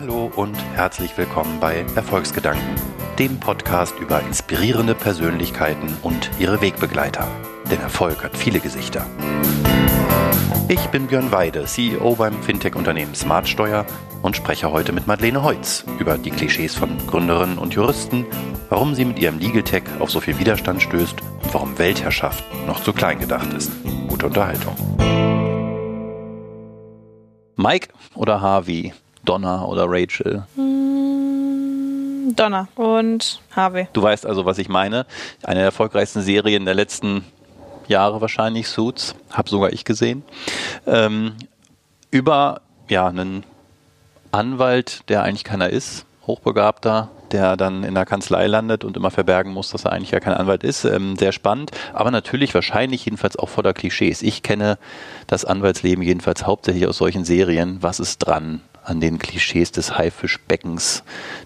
Hallo und herzlich willkommen bei Erfolgsgedanken, dem Podcast über inspirierende Persönlichkeiten und ihre Wegbegleiter. Denn Erfolg hat viele Gesichter. Ich bin Björn Weide, CEO beim Fintech-Unternehmen Smartsteuer und spreche heute mit Madeleine Heutz über die Klischees von Gründerinnen und Juristen, warum sie mit ihrem Legal Tech auf so viel Widerstand stößt und warum Weltherrschaft noch zu klein gedacht ist. Gute Unterhaltung. Mike oder Harvey? Donna oder Rachel? Hm, Donna und Harvey. Du weißt also, was ich meine. Eine der erfolgreichsten Serien der letzten Jahre wahrscheinlich, Suits, habe sogar ich gesehen. Ähm, über ja, einen Anwalt, der eigentlich keiner ist, hochbegabter, der dann in der Kanzlei landet und immer verbergen muss, dass er eigentlich ja kein Anwalt ist. Ähm, sehr spannend, aber natürlich wahrscheinlich jedenfalls auch voller Klischees. Ich kenne das Anwaltsleben jedenfalls hauptsächlich aus solchen Serien. Was ist dran? An den Klischees des Haifischbeckens,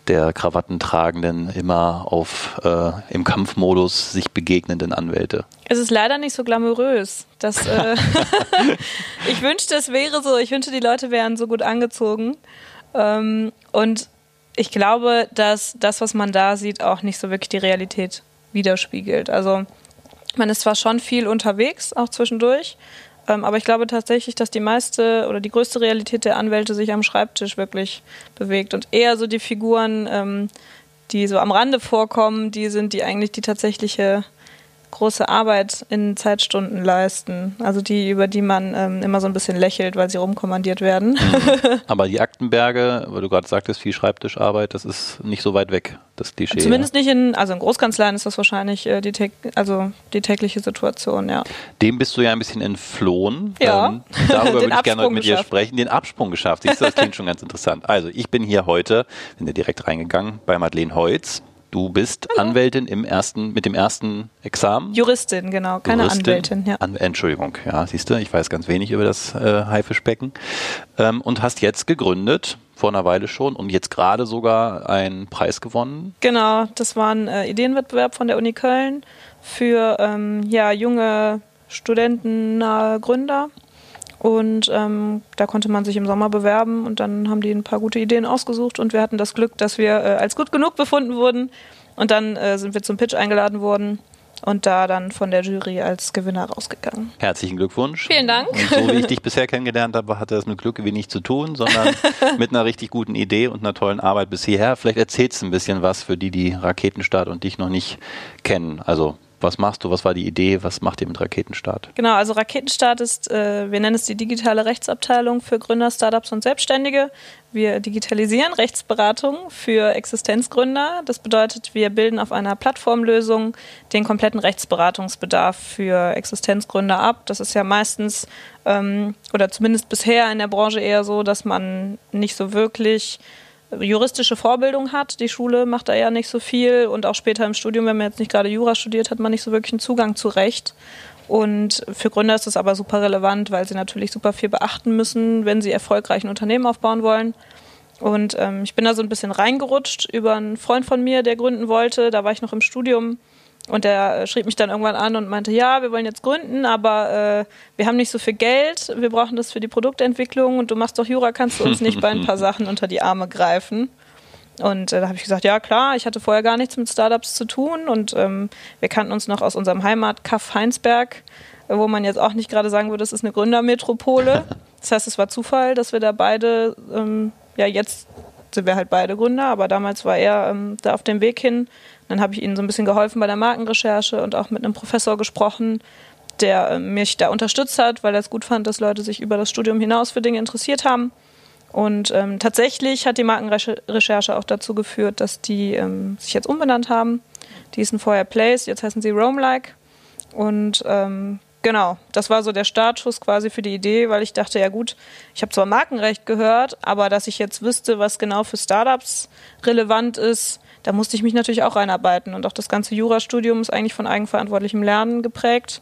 der krawattentragenden, immer auf äh, im Kampfmodus sich begegnenden Anwälte. Es ist leider nicht so glamourös. Das, äh ich wünschte, es wäre so. Ich wünschte, die Leute wären so gut angezogen. Ähm, und ich glaube, dass das, was man da sieht, auch nicht so wirklich die Realität widerspiegelt. Also man ist zwar schon viel unterwegs, auch zwischendurch, aber ich glaube tatsächlich, dass die meiste oder die größte Realität der Anwälte sich am Schreibtisch wirklich bewegt und eher so die Figuren, ähm, die so am Rande vorkommen, die sind, die eigentlich die tatsächliche große Arbeit in Zeitstunden leisten. Also die, über die man ähm, immer so ein bisschen lächelt, weil sie rumkommandiert werden. Mhm. Aber die Aktenberge, weil du gerade sagtest, viel Schreibtischarbeit, das ist nicht so weit weg, das Klischee. Zumindest nicht in, also in Großkanzleien ist das wahrscheinlich äh, die, also die tägliche Situation, ja. Dem bist du ja ein bisschen entflohen. Ja. Ähm, darüber würde ich gerne mit dir sprechen. Den Absprung geschafft. Siehst du, das klingt schon ganz interessant. Also ich bin hier heute, bin wir direkt reingegangen, bei Madeleine Heutz. Du bist Hallo. Anwältin im ersten, mit dem ersten Examen? Juristin, genau, keine Juristin. Anwältin. Ja. An, Entschuldigung, ja, siehst du, ich weiß ganz wenig über das äh, Haifischbecken. Ähm, und hast jetzt gegründet, vor einer Weile schon, und jetzt gerade sogar einen Preis gewonnen. Genau, das war ein äh, Ideenwettbewerb von der Uni Köln für ähm, ja, junge Studenten, Gründer. Und ähm, da konnte man sich im Sommer bewerben und dann haben die ein paar gute Ideen ausgesucht und wir hatten das Glück, dass wir äh, als gut genug befunden wurden. Und dann äh, sind wir zum Pitch eingeladen worden und da dann von der Jury als Gewinner rausgegangen. Herzlichen Glückwunsch. Vielen Dank. Und so wie ich dich bisher kennengelernt habe, hatte das mit Glück wenig zu tun, sondern mit einer richtig guten Idee und einer tollen Arbeit bis hierher. Vielleicht erzählst du ein bisschen was für die, die Raketenstart und dich noch nicht kennen. Also was machst du? Was war die Idee? Was macht ihr mit Raketenstart? Genau, also Raketenstart ist, äh, wir nennen es die digitale Rechtsabteilung für Gründer, Startups und Selbstständige. Wir digitalisieren Rechtsberatung für Existenzgründer. Das bedeutet, wir bilden auf einer Plattformlösung den kompletten Rechtsberatungsbedarf für Existenzgründer ab. Das ist ja meistens ähm, oder zumindest bisher in der Branche eher so, dass man nicht so wirklich juristische Vorbildung hat. Die Schule macht da ja nicht so viel und auch später im Studium, wenn man jetzt nicht gerade Jura studiert, hat man nicht so wirklich einen Zugang zu Recht. Und für Gründer ist das aber super relevant, weil sie natürlich super viel beachten müssen, wenn sie erfolgreich ein Unternehmen aufbauen wollen. Und ähm, ich bin da so ein bisschen reingerutscht über einen Freund von mir, der gründen wollte. Da war ich noch im Studium und der äh, schrieb mich dann irgendwann an und meinte, ja, wir wollen jetzt gründen, aber äh, wir haben nicht so viel Geld, wir brauchen das für die Produktentwicklung und du machst doch Jura, kannst du uns nicht bei ein paar Sachen unter die Arme greifen? Und äh, da habe ich gesagt, ja klar, ich hatte vorher gar nichts mit Startups zu tun und ähm, wir kannten uns noch aus unserem Heimatkaff Heinsberg, äh, wo man jetzt auch nicht gerade sagen würde, das ist eine Gründermetropole. Das heißt, es war Zufall, dass wir da beide, ähm, ja jetzt sind wir halt beide Gründer, aber damals war er ähm, da auf dem Weg hin dann habe ich ihnen so ein bisschen geholfen bei der Markenrecherche und auch mit einem Professor gesprochen, der äh, mich da unterstützt hat, weil er es gut fand, dass Leute sich über das Studium hinaus für Dinge interessiert haben. Und ähm, tatsächlich hat die Markenrecherche auch dazu geführt, dass die ähm, sich jetzt umbenannt haben. Die hießen vorher Place, jetzt heißen sie Roam-like. Und ähm, genau, das war so der Startschuss quasi für die Idee, weil ich dachte, ja gut, ich habe zwar Markenrecht gehört, aber dass ich jetzt wüsste, was genau für Startups relevant ist, da musste ich mich natürlich auch reinarbeiten. Und auch das ganze Jurastudium ist eigentlich von eigenverantwortlichem Lernen geprägt.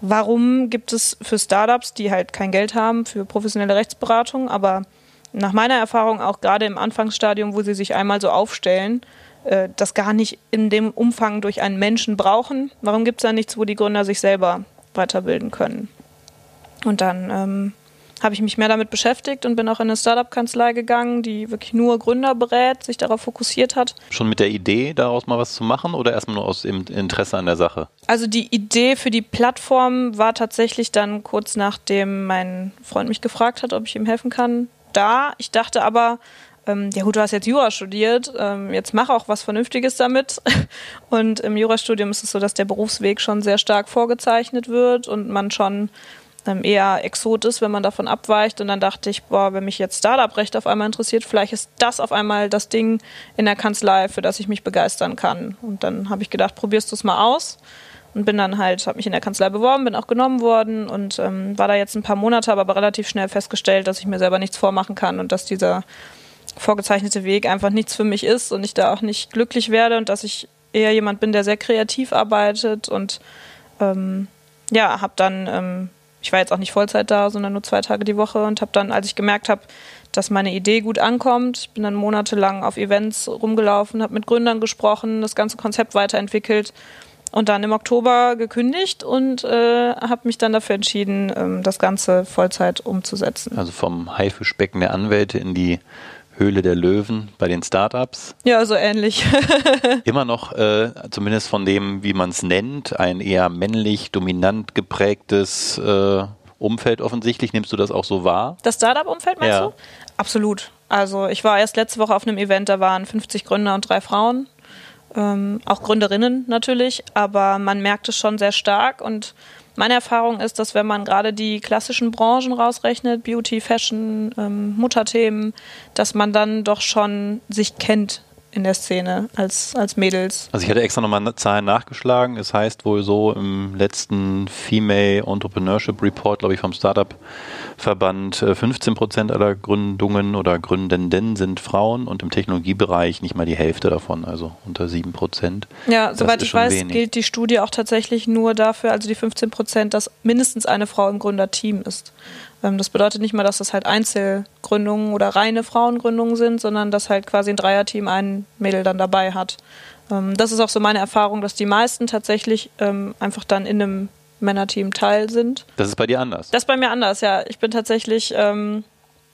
Warum gibt es für Startups, die halt kein Geld haben, für professionelle Rechtsberatung, aber nach meiner Erfahrung auch gerade im Anfangsstadium, wo sie sich einmal so aufstellen, äh, das gar nicht in dem Umfang durch einen Menschen brauchen? Warum gibt es da nichts, wo die Gründer sich selber weiterbilden können? Und dann ähm, habe ich mich mehr damit beschäftigt und bin auch in eine Startup-Kanzlei gegangen, die wirklich nur Gründer berät, sich darauf fokussiert hat. Schon mit der Idee, daraus mal was zu machen oder erstmal nur aus dem Interesse an der Sache? Also die Idee für die Plattform war tatsächlich dann kurz nachdem mein Freund mich gefragt hat, ob ich ihm helfen kann, da. Ich dachte aber, ähm, ja gut, du hast jetzt Jura studiert, ähm, jetzt mach auch was Vernünftiges damit. Und im Jurastudium ist es so, dass der Berufsweg schon sehr stark vorgezeichnet wird und man schon ähm, eher Exot ist, wenn man davon abweicht. Und dann dachte ich, boah, wenn mich jetzt Startup-Recht auf einmal interessiert, vielleicht ist das auf einmal das Ding in der Kanzlei, für das ich mich begeistern kann. Und dann habe ich gedacht, probierst du es mal aus. Und bin dann halt, habe mich in der Kanzlei beworben, bin auch genommen worden und ähm, war da jetzt ein paar Monate, aber relativ schnell festgestellt, dass ich mir selber nichts vormachen kann und dass dieser vorgezeichnete Weg einfach nichts für mich ist und ich da auch nicht glücklich werde und dass ich eher jemand bin, der sehr kreativ arbeitet und ähm, ja, habe dann ähm, ich war jetzt auch nicht Vollzeit da, sondern nur zwei Tage die Woche und habe dann, als ich gemerkt habe, dass meine Idee gut ankommt, bin dann monatelang auf Events rumgelaufen, habe mit Gründern gesprochen, das ganze Konzept weiterentwickelt und dann im Oktober gekündigt und äh, habe mich dann dafür entschieden, ähm, das Ganze Vollzeit umzusetzen. Also vom Haifischbecken der Anwälte in die Höhle der Löwen bei den Startups. Ja, so ähnlich. Immer noch, äh, zumindest von dem, wie man es nennt, ein eher männlich dominant geprägtes äh, Umfeld offensichtlich. Nimmst du das auch so wahr? Das Startup-Umfeld meinst ja. du? Absolut. Also ich war erst letzte Woche auf einem Event, da waren 50 Gründer und drei Frauen. Ähm, auch Gründerinnen natürlich, aber man merkt es schon sehr stark und meine Erfahrung ist, dass wenn man gerade die klassischen Branchen rausrechnet, Beauty, Fashion, ähm, Mutterthemen, dass man dann doch schon sich kennt in der Szene als, als Mädels. Also ich hatte extra nochmal Zahlen nachgeschlagen. Es heißt wohl so im letzten Female Entrepreneurship Report, glaube ich, vom Startup-Verband, 15 äh, Prozent aller Gründungen oder Gründenden sind Frauen und im Technologiebereich nicht mal die Hälfte davon, also unter 7 Prozent. Ja, soweit ich weiß, wenig. gilt die Studie auch tatsächlich nur dafür, also die 15 Prozent, dass mindestens eine Frau im Gründerteam ist. Ähm, das bedeutet nicht mal, dass das halt Einzelgründungen oder reine Frauengründungen sind, sondern dass halt quasi ein Dreierteam ein Mädel dann dabei hat. Ähm, das ist auch so meine Erfahrung, dass die meisten tatsächlich ähm, einfach dann in einem Männerteam Teil sind. Das ist bei dir anders? Das ist bei mir anders, ja. Ich bin tatsächlich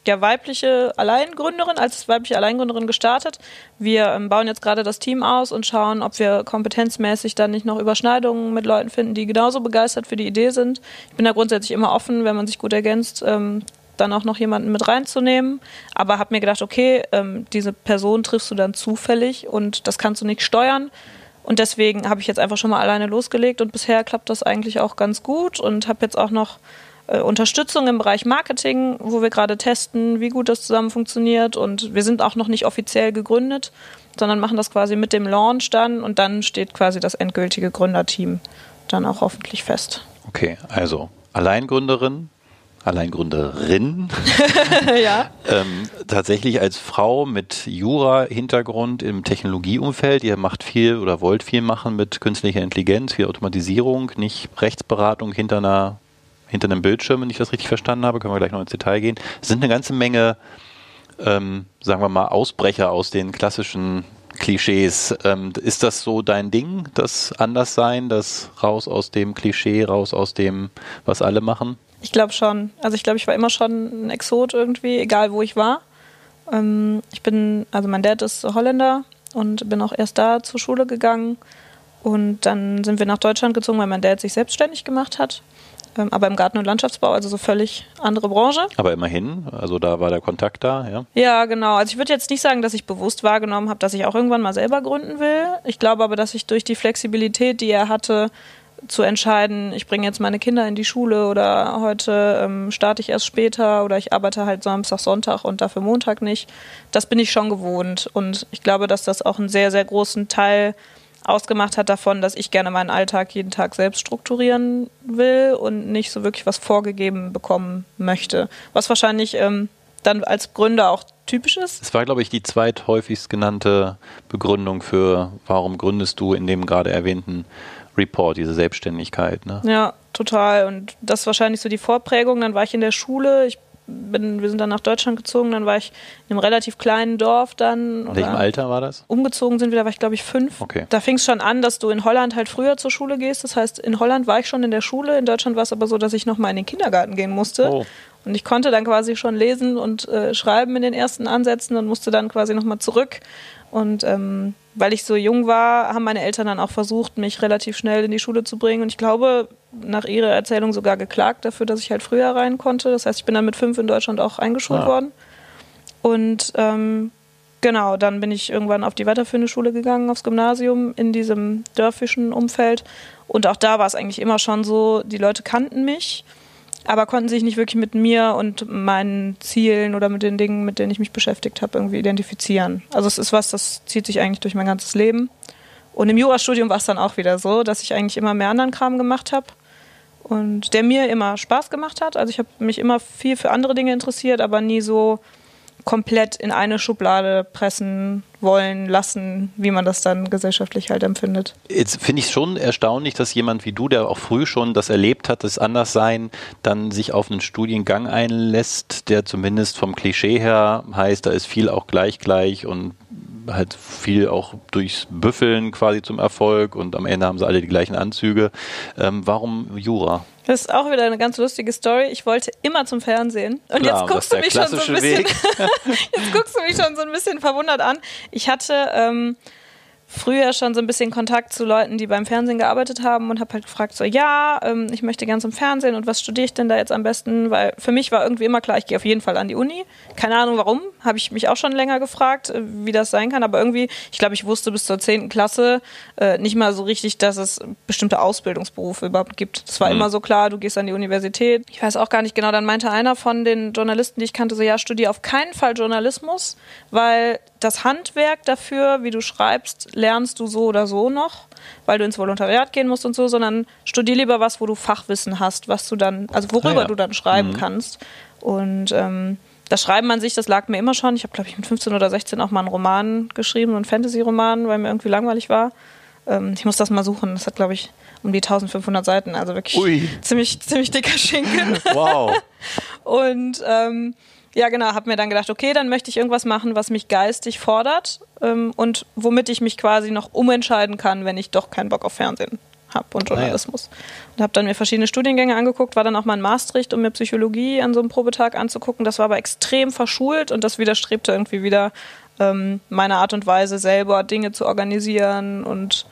ja, weibliche Alleingründerin, als weibliche Alleingründerin gestartet. Wir ähm, bauen jetzt gerade das Team aus und schauen, ob wir kompetenzmäßig dann nicht noch Überschneidungen mit Leuten finden, die genauso begeistert für die Idee sind. Ich bin da grundsätzlich immer offen, wenn man sich gut ergänzt, ähm, dann auch noch jemanden mit reinzunehmen. Aber habe mir gedacht, okay, ähm, diese Person triffst du dann zufällig und das kannst du nicht steuern. Und deswegen habe ich jetzt einfach schon mal alleine losgelegt und bisher klappt das eigentlich auch ganz gut und habe jetzt auch noch äh, Unterstützung im Bereich Marketing, wo wir gerade testen, wie gut das zusammen funktioniert. Und wir sind auch noch nicht offiziell gegründet, sondern machen das quasi mit dem Launch dann und dann steht quasi das endgültige Gründerteam dann auch hoffentlich fest. Okay, also Alleingründerin, Alleingründerin. ja. ähm, tatsächlich als Frau mit Jura-Hintergrund im Technologieumfeld. Ihr macht viel oder wollt viel machen mit künstlicher Intelligenz, viel Automatisierung, nicht Rechtsberatung hinter einer hinter einem Bildschirm, wenn ich das richtig verstanden habe, können wir gleich noch ins Detail gehen. Es sind eine ganze Menge, ähm, sagen wir mal, Ausbrecher aus den klassischen Klischees. Ähm, ist das so dein Ding, das Anderssein, das raus aus dem Klischee, raus aus dem, was alle machen? Ich glaube schon. Also ich glaube, ich war immer schon ein Exot irgendwie, egal wo ich war. Ähm, ich bin, also mein Dad ist Holländer und bin auch erst da zur Schule gegangen. Und dann sind wir nach Deutschland gezogen, weil mein Dad sich selbstständig gemacht hat. Ähm, aber im Garten- und Landschaftsbau, also so völlig andere Branche. Aber immerhin, also da war der Kontakt da, ja? Ja, genau. Also ich würde jetzt nicht sagen, dass ich bewusst wahrgenommen habe, dass ich auch irgendwann mal selber gründen will. Ich glaube aber, dass ich durch die Flexibilität, die er hatte, zu entscheiden, ich bringe jetzt meine Kinder in die Schule oder heute ähm, starte ich erst später oder ich arbeite halt Samstag, Sonntag und dafür Montag nicht. Das bin ich schon gewohnt und ich glaube, dass das auch einen sehr, sehr großen Teil ausgemacht hat davon, dass ich gerne meinen Alltag jeden Tag selbst strukturieren will und nicht so wirklich was vorgegeben bekommen möchte. Was wahrscheinlich ähm, dann als Gründer auch typisch ist. Es war, glaube ich, die zweithäufigst genannte Begründung für, warum gründest du in dem gerade erwähnten Report, diese Selbstständigkeit. Ne? Ja, total. Und das ist wahrscheinlich so die Vorprägung. Dann war ich in der Schule. Ich bin, wir sind dann nach Deutschland gezogen, dann war ich in einem relativ kleinen Dorf dann. In welchem Alter war das? Umgezogen sind wir, da war ich glaube ich fünf. Okay. Da fing es schon an, dass du in Holland halt früher zur Schule gehst. Das heißt, in Holland war ich schon in der Schule, in Deutschland war es aber so, dass ich nochmal in den Kindergarten gehen musste. Oh. Und ich konnte dann quasi schon lesen und äh, schreiben in den ersten Ansätzen und musste dann quasi nochmal zurück. Und ähm, weil ich so jung war, haben meine Eltern dann auch versucht, mich relativ schnell in die Schule zu bringen. Und ich glaube, nach ihrer Erzählung sogar geklagt dafür, dass ich halt früher rein konnte. Das heißt, ich bin dann mit fünf in Deutschland auch eingeschult Ah. worden. Und ähm, genau, dann bin ich irgendwann auf die weiterführende Schule gegangen, aufs Gymnasium in diesem dörfischen Umfeld. Und auch da war es eigentlich immer schon so, die Leute kannten mich, aber konnten sich nicht wirklich mit mir und meinen Zielen oder mit den Dingen, mit denen ich mich beschäftigt habe, irgendwie identifizieren. Also es ist was, das zieht sich eigentlich durch mein ganzes Leben. Und im Jurastudium war es dann auch wieder so, dass ich eigentlich immer mehr anderen Kram gemacht habe und der mir immer Spaß gemacht hat. Also ich habe mich immer viel für andere Dinge interessiert, aber nie so komplett in eine Schublade pressen wollen lassen, wie man das dann gesellschaftlich halt empfindet. Jetzt finde ich schon erstaunlich, dass jemand wie du, der auch früh schon das erlebt hat, das Anderssein, dann sich auf einen Studiengang einlässt, der zumindest vom Klischee her heißt, da ist viel auch gleich gleich und halt viel auch durchs Büffeln quasi zum Erfolg und am Ende haben sie alle die gleichen Anzüge. Ähm, warum Jura? Das ist auch wieder eine ganz lustige Story. Ich wollte immer zum Fernsehen. Und Klar, jetzt guckst du mich schon so ein bisschen. jetzt guckst du mich schon so ein bisschen verwundert an. Ich hatte ähm, früher schon so ein bisschen Kontakt zu Leuten, die beim Fernsehen gearbeitet haben und habe halt gefragt, so ja, ähm, ich möchte gern zum Fernsehen und was studiere ich denn da jetzt am besten? Weil für mich war irgendwie immer klar, ich gehe auf jeden Fall an die Uni. Keine Ahnung warum, habe ich mich auch schon länger gefragt, äh, wie das sein kann. Aber irgendwie, ich glaube, ich wusste bis zur 10. Klasse äh, nicht mal so richtig, dass es bestimmte Ausbildungsberufe überhaupt gibt. Es war Mhm. immer so klar, du gehst an die Universität. Ich weiß auch gar nicht genau, dann meinte einer von den Journalisten, die ich kannte, so ja, studiere auf keinen Fall Journalismus, weil das Handwerk dafür, wie du schreibst, lernst du so oder so noch, weil du ins Volontariat gehen musst und so, sondern studier lieber was, wo du Fachwissen hast, was du dann, also worüber Ah, ja. du dann schreiben kannst. Und ähm, das Schreiben an sich, das lag mir immer schon. Ich habe, glaube ich, mit 15 oder 16 auch mal einen Roman geschrieben, einen Fantasy-Roman, weil mir irgendwie langweilig war. Ähm, ich muss das mal suchen. Das hat, glaube ich, um die 1500 Seiten, also wirklich Ui. ziemlich, ziemlich dicker Schinken. Wow. Und ähm, ja, genau, habe mir dann gedacht, okay, dann möchte ich irgendwas machen, was mich geistig fordert ähm, und womit ich mich quasi noch umentscheiden kann, wenn ich doch keinen Bock auf Fernsehen habe und Ah, ja. Journalismus. Und habe dann mir verschiedene Studiengänge angeguckt, war dann auch mal in Maastricht, um mir Psychologie an so einem Probetag anzugucken. Das war aber extrem verschult und das widerstrebte irgendwie wieder ähm, meiner Art und Weise, selber Dinge zu organisieren. Und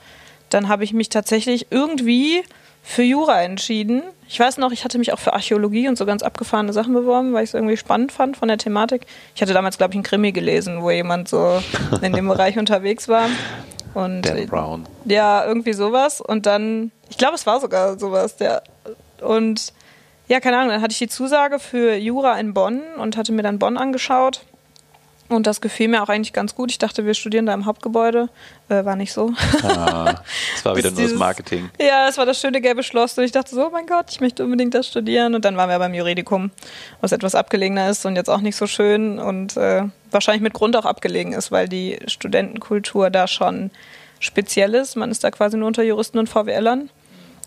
dann habe ich mich tatsächlich irgendwie für Jura entschieden. Ich weiß noch, ich hatte mich auch für Archäologie und so ganz abgefahrene Sachen beworben, weil ich es irgendwie spannend fand von der Thematik. Ich hatte damals, glaube ich, einen Krimi gelesen, wo jemand so in dem Bereich unterwegs war. Und Dan Brown. ja, irgendwie sowas. Und dann, ich glaube, es war sogar sowas, der. Und ja, keine Ahnung, dann hatte ich die Zusage für Jura in Bonn und hatte mir dann Bonn angeschaut. Und das gefiel mir auch eigentlich ganz gut. Ich dachte, wir studieren da im Hauptgebäude. Äh, war nicht so. Ah, das war wieder nur das Marketing. Ja, es war das schöne gelbe Schloss und ich dachte so, oh mein Gott, ich möchte unbedingt das studieren. Und dann waren wir beim Juridikum, was etwas abgelegener ist und jetzt auch nicht so schön und äh, wahrscheinlich mit Grund auch abgelegen ist, weil die Studentenkultur da schon speziell ist. Man ist da quasi nur unter Juristen und VWLern.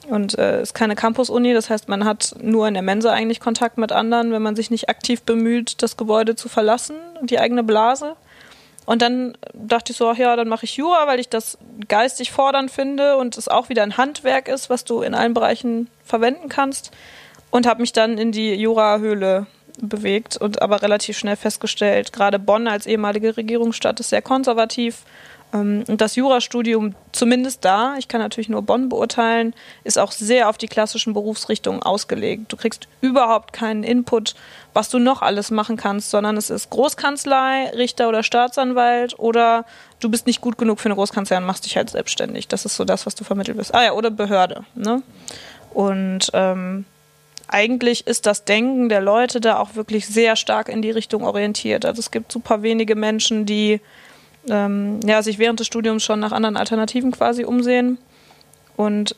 Und äh, ist keine Campus-Uni, das heißt, man hat nur in der Mensa eigentlich Kontakt mit anderen, wenn man sich nicht aktiv bemüht, das Gebäude zu verlassen, die eigene Blase. Und dann dachte ich so, ach ja, dann mache ich Jura, weil ich das geistig fordernd finde und es auch wieder ein Handwerk ist, was du in allen Bereichen verwenden kannst. Und habe mich dann in die Jura-Höhle bewegt und aber relativ schnell festgestellt, gerade Bonn als ehemalige Regierungsstadt ist sehr konservativ. Ähm, Und das Jurastudium, zumindest da, ich kann natürlich nur Bonn beurteilen, ist auch sehr auf die klassischen Berufsrichtungen ausgelegt. Du kriegst überhaupt keinen Input, was du noch alles machen kannst, sondern es ist Großkanzlei, Richter oder Staatsanwalt oder du bist nicht gut genug für eine Großkanzlei und machst dich halt selbstständig. Das ist so das, was du vermittelt wirst. Ah ja, oder Behörde. Ne? Und ähm, eigentlich ist das Denken der Leute da auch wirklich sehr stark in die Richtung orientiert. Also es gibt super wenige Menschen, die ähm, ja, sich während des Studiums schon nach anderen Alternativen quasi umsehen. Und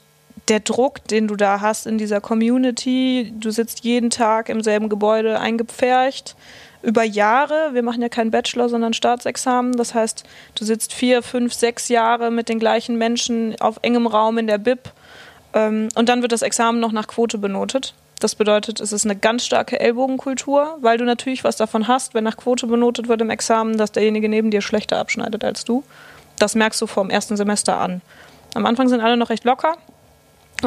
der Druck, den du da hast in dieser Community, du sitzt jeden Tag im selben Gebäude eingepfercht, über Jahre, wir machen ja keinen Bachelor, sondern Staatsexamen, das heißt, du sitzt vier, fünf, sechs Jahre mit den gleichen Menschen auf engem Raum in der Bib Ähm, und dann wird das Examen noch nach Quote benotet. Das bedeutet, es ist eine ganz starke Ellbogenkultur, weil du natürlich was davon hast, wenn nach Quote benotet wird im Examen, dass derjenige neben dir schlechter abschneidet als du. Das merkst du vom ersten Semester an. Am Anfang sind alle noch recht locker,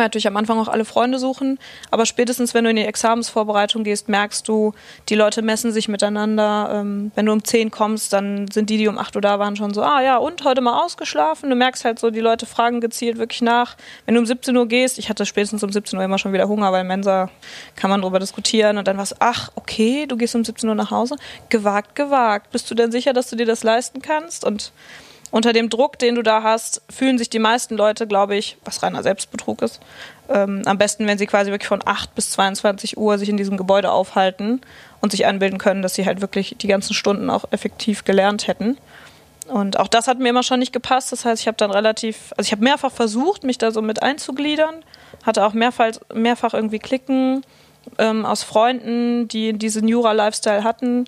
natürlich am Anfang auch alle Freunde suchen, aber spätestens, wenn du in die Examensvorbereitung gehst, merkst du, die Leute messen sich miteinander. Ähm, wenn du um 10 kommst, dann sind die, die um 8 Uhr da waren, schon so, ah ja, und heute mal ausgeschlafen. Du merkst halt so, die Leute fragen gezielt wirklich nach. Wenn du um 17 Uhr gehst, ich hatte spätestens um 17 Uhr immer schon wieder Hunger, weil Mensa kann man drüber diskutieren und dann war es, ach, okay, du gehst um 17 Uhr nach Hause. Gewagt, gewagt. Bist du denn sicher, dass du dir das leisten kannst? Und unter dem Druck, den du da hast, fühlen sich die meisten Leute, glaube ich, was reiner Selbstbetrug ist, ähm, am besten, wenn sie quasi wirklich von 8 bis 22 Uhr sich in diesem Gebäude aufhalten und sich einbilden können, dass sie halt wirklich die ganzen Stunden auch effektiv gelernt hätten. Und auch das hat mir immer schon nicht gepasst. Das heißt, ich habe dann relativ, also ich habe mehrfach versucht, mich da so mit einzugliedern, hatte auch mehrfach, mehrfach irgendwie Klicken ähm, aus Freunden, die diesen Jura-Lifestyle hatten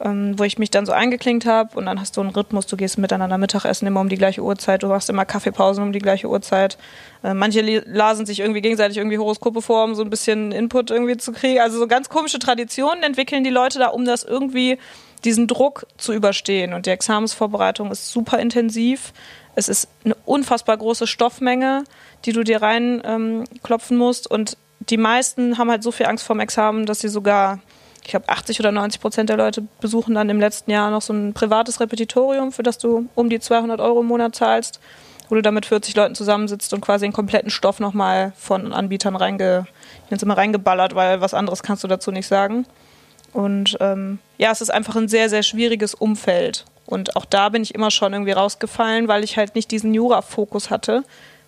ähm, wo ich mich dann so eingeklinkt habe und dann hast du einen Rhythmus, du gehst miteinander Mittagessen immer um die gleiche Uhrzeit, du hast immer Kaffeepausen um die gleiche Uhrzeit. Äh, manche lasen sich irgendwie gegenseitig irgendwie Horoskope vor, um so ein bisschen Input irgendwie zu kriegen. Also so ganz komische Traditionen entwickeln die Leute da, um das irgendwie diesen Druck zu überstehen. Und die Examensvorbereitung ist super intensiv. Es ist eine unfassbar große Stoffmenge, die du dir reinklopfen ähm, musst. Und die meisten haben halt so viel Angst vorm Examen, dass sie sogar ich glaube, 80 oder 90 Prozent der Leute besuchen dann im letzten Jahr noch so ein privates Repetitorium, für das du um die 200 Euro im Monat zahlst, wo du da mit 40 Leuten zusammensitzt und quasi den kompletten Stoff nochmal von Anbietern reinge, ich immer reingeballert, weil was anderes kannst du dazu nicht sagen. Und ähm, ja, es ist einfach ein sehr, sehr schwieriges Umfeld. Und auch da bin ich immer schon irgendwie rausgefallen, weil ich halt nicht diesen Jura-Fokus hatte,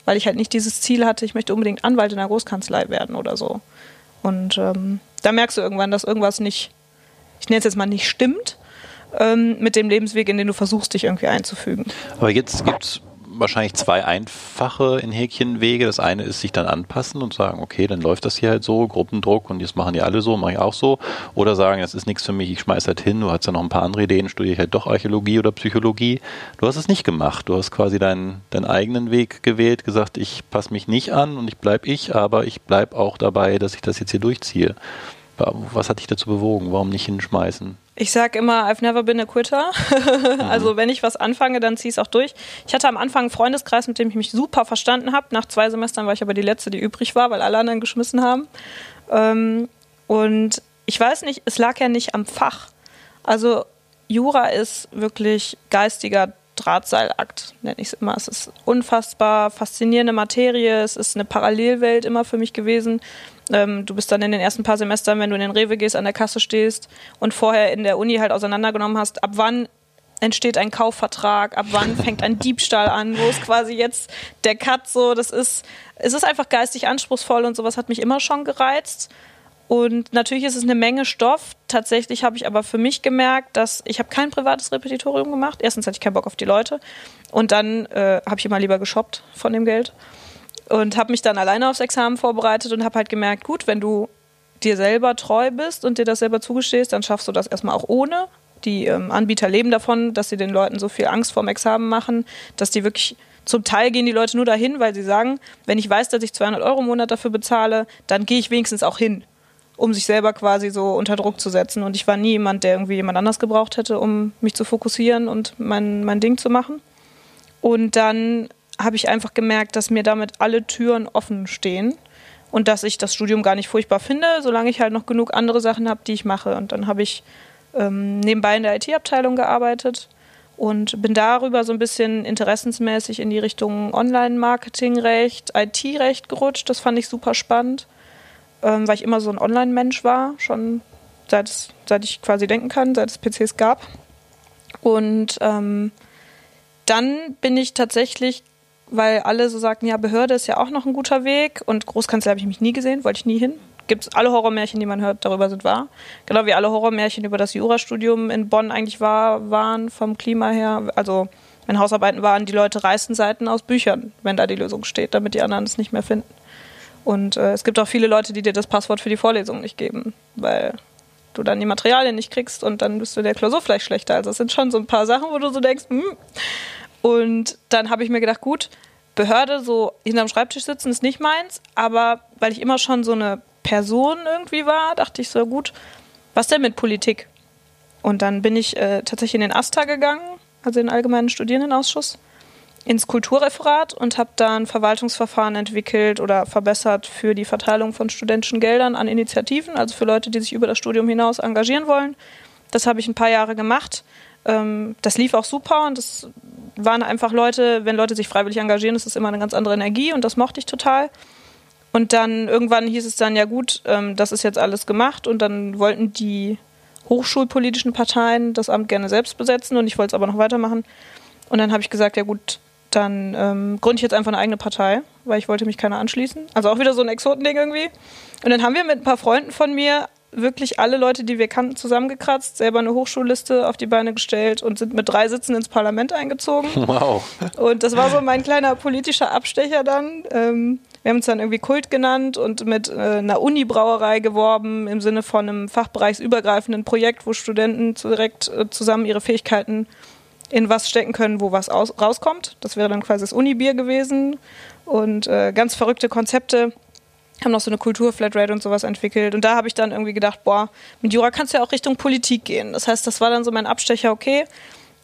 weil ich halt nicht dieses Ziel hatte, ich möchte unbedingt Anwalt in der Großkanzlei werden oder so. Und ähm, da merkst du irgendwann, dass irgendwas nicht, ich nenne es jetzt mal nicht stimmt, ähm, mit dem Lebensweg, in den du versuchst, dich irgendwie einzufügen. Aber jetzt gibt es wahrscheinlich zwei einfache in Häkchen Wege. Das eine ist sich dann anpassen und sagen, okay, dann läuft das hier halt so, Gruppendruck und jetzt machen die alle so, mache ich auch so. Oder sagen, das ist nichts für mich, ich schmeiß halt hin, du hast ja noch ein paar andere Ideen, studiere ich halt doch Archäologie oder Psychologie. Du hast es nicht gemacht. Du hast quasi deinen, deinen eigenen Weg gewählt, gesagt, ich passe mich nicht an und ich bleib ich, aber ich bleib auch dabei, dass ich das jetzt hier durchziehe. Was hat dich dazu bewogen? Warum nicht hinschmeißen? Ich sag immer, I've never been a quitter. also wenn ich was anfange, dann zieh ich es auch durch. Ich hatte am Anfang einen Freundeskreis, mit dem ich mich super verstanden habe. Nach zwei Semestern war ich aber die letzte, die übrig war, weil alle anderen geschmissen haben. Ähm, und ich weiß nicht, es lag ja nicht am Fach. Also Jura ist wirklich geistiger Drahtseilakt, nenne ich es immer. Es ist unfassbar faszinierende Materie. Es ist eine Parallelwelt immer für mich gewesen. Ähm, du bist dann in den ersten paar Semestern, wenn du in den Rewe gehst, an der Kasse stehst und vorher in der Uni halt auseinandergenommen hast, ab wann entsteht ein Kaufvertrag, ab wann fängt ein Diebstahl an, wo ist quasi jetzt der Cut so, das ist, es ist einfach geistig anspruchsvoll und sowas hat mich immer schon gereizt. Und natürlich ist es eine Menge Stoff. Tatsächlich habe ich aber für mich gemerkt, dass ich habe kein privates Repetitorium gemacht. Erstens hatte ich keinen Bock auf die Leute und dann äh, habe ich immer lieber geshoppt von dem Geld und habe mich dann alleine aufs Examen vorbereitet und habe halt gemerkt, gut, wenn du dir selber treu bist und dir das selber zugestehst, dann schaffst du das erstmal auch ohne. Die ähm, Anbieter leben davon, dass sie den Leuten so viel Angst vorm Examen machen, dass die wirklich zum Teil gehen die Leute nur dahin, weil sie sagen, wenn ich weiß, dass ich 200 Euro im Monat dafür bezahle, dann gehe ich wenigstens auch hin, um sich selber quasi so unter Druck zu setzen. Und ich war nie jemand, der irgendwie jemand anders gebraucht hätte, um mich zu fokussieren und mein, mein Ding zu machen. Und dann habe ich einfach gemerkt, dass mir damit alle Türen offen stehen und dass ich das Studium gar nicht furchtbar finde, solange ich halt noch genug andere Sachen habe, die ich mache. Und dann habe ich ähm, nebenbei in der IT-Abteilung gearbeitet und bin darüber so ein bisschen interessensmäßig in die Richtung Online-Marketing-Recht, IT-Recht gerutscht. Das fand ich super spannend, ähm, weil ich immer so ein Online-Mensch war, schon seit, seit ich quasi denken kann, seit es PCs gab. Und ähm, dann bin ich tatsächlich weil alle so sagten, ja, Behörde ist ja auch noch ein guter Weg und Großkanzlei habe ich mich nie gesehen, wollte ich nie hin. Gibt es alle Horrormärchen, die man hört, darüber sind wahr. Genau wie alle Horrormärchen über das Jurastudium in Bonn eigentlich wahr waren vom Klima her. Also wenn Hausarbeiten waren, die Leute reißen Seiten aus Büchern, wenn da die Lösung steht, damit die anderen es nicht mehr finden. Und äh, es gibt auch viele Leute, die dir das Passwort für die Vorlesung nicht geben, weil du dann die Materialien nicht kriegst und dann bist du der Klausur vielleicht schlechter. Also es sind schon so ein paar Sachen, wo du so denkst, hm, und dann habe ich mir gedacht, gut, Behörde so hinterm Schreibtisch sitzen ist nicht meins, aber weil ich immer schon so eine Person irgendwie war, dachte ich so, gut, was denn mit Politik? Und dann bin ich äh, tatsächlich in den AStA gegangen, also in den Allgemeinen Studierendenausschuss, ins Kulturreferat und habe da ein Verwaltungsverfahren entwickelt oder verbessert für die Verteilung von studentischen Geldern an Initiativen, also für Leute, die sich über das Studium hinaus engagieren wollen. Das habe ich ein paar Jahre gemacht. Ähm, das lief auch super und das waren einfach Leute, wenn Leute sich freiwillig engagieren, ist das immer eine ganz andere Energie und das mochte ich total. Und dann irgendwann hieß es dann, ja gut, ähm, das ist jetzt alles gemacht und dann wollten die hochschulpolitischen Parteien das Amt gerne selbst besetzen und ich wollte es aber noch weitermachen. Und dann habe ich gesagt, ja gut, dann ähm, gründe ich jetzt einfach eine eigene Partei, weil ich wollte mich keiner anschließen. Also auch wieder so ein Exotending irgendwie. Und dann haben wir mit ein paar Freunden von mir wirklich alle Leute, die wir kannten, zusammengekratzt, selber eine Hochschulliste auf die Beine gestellt und sind mit drei Sitzen ins Parlament eingezogen. Wow. Und das war so mein kleiner politischer Abstecher dann. Ähm, wir haben uns dann irgendwie Kult genannt und mit äh, einer Uni-Brauerei geworben im Sinne von einem fachbereichsübergreifenden Projekt, wo Studenten direkt äh, zusammen ihre Fähigkeiten in was stecken können, wo was aus, rauskommt. Das wäre dann quasi das Uni-Bier gewesen und äh, ganz verrückte Konzepte haben noch so eine Kultur-Flatrate und sowas entwickelt. Und da habe ich dann irgendwie gedacht, boah, mit Jura kannst du ja auch Richtung Politik gehen. Das heißt, das war dann so mein Abstecher, okay,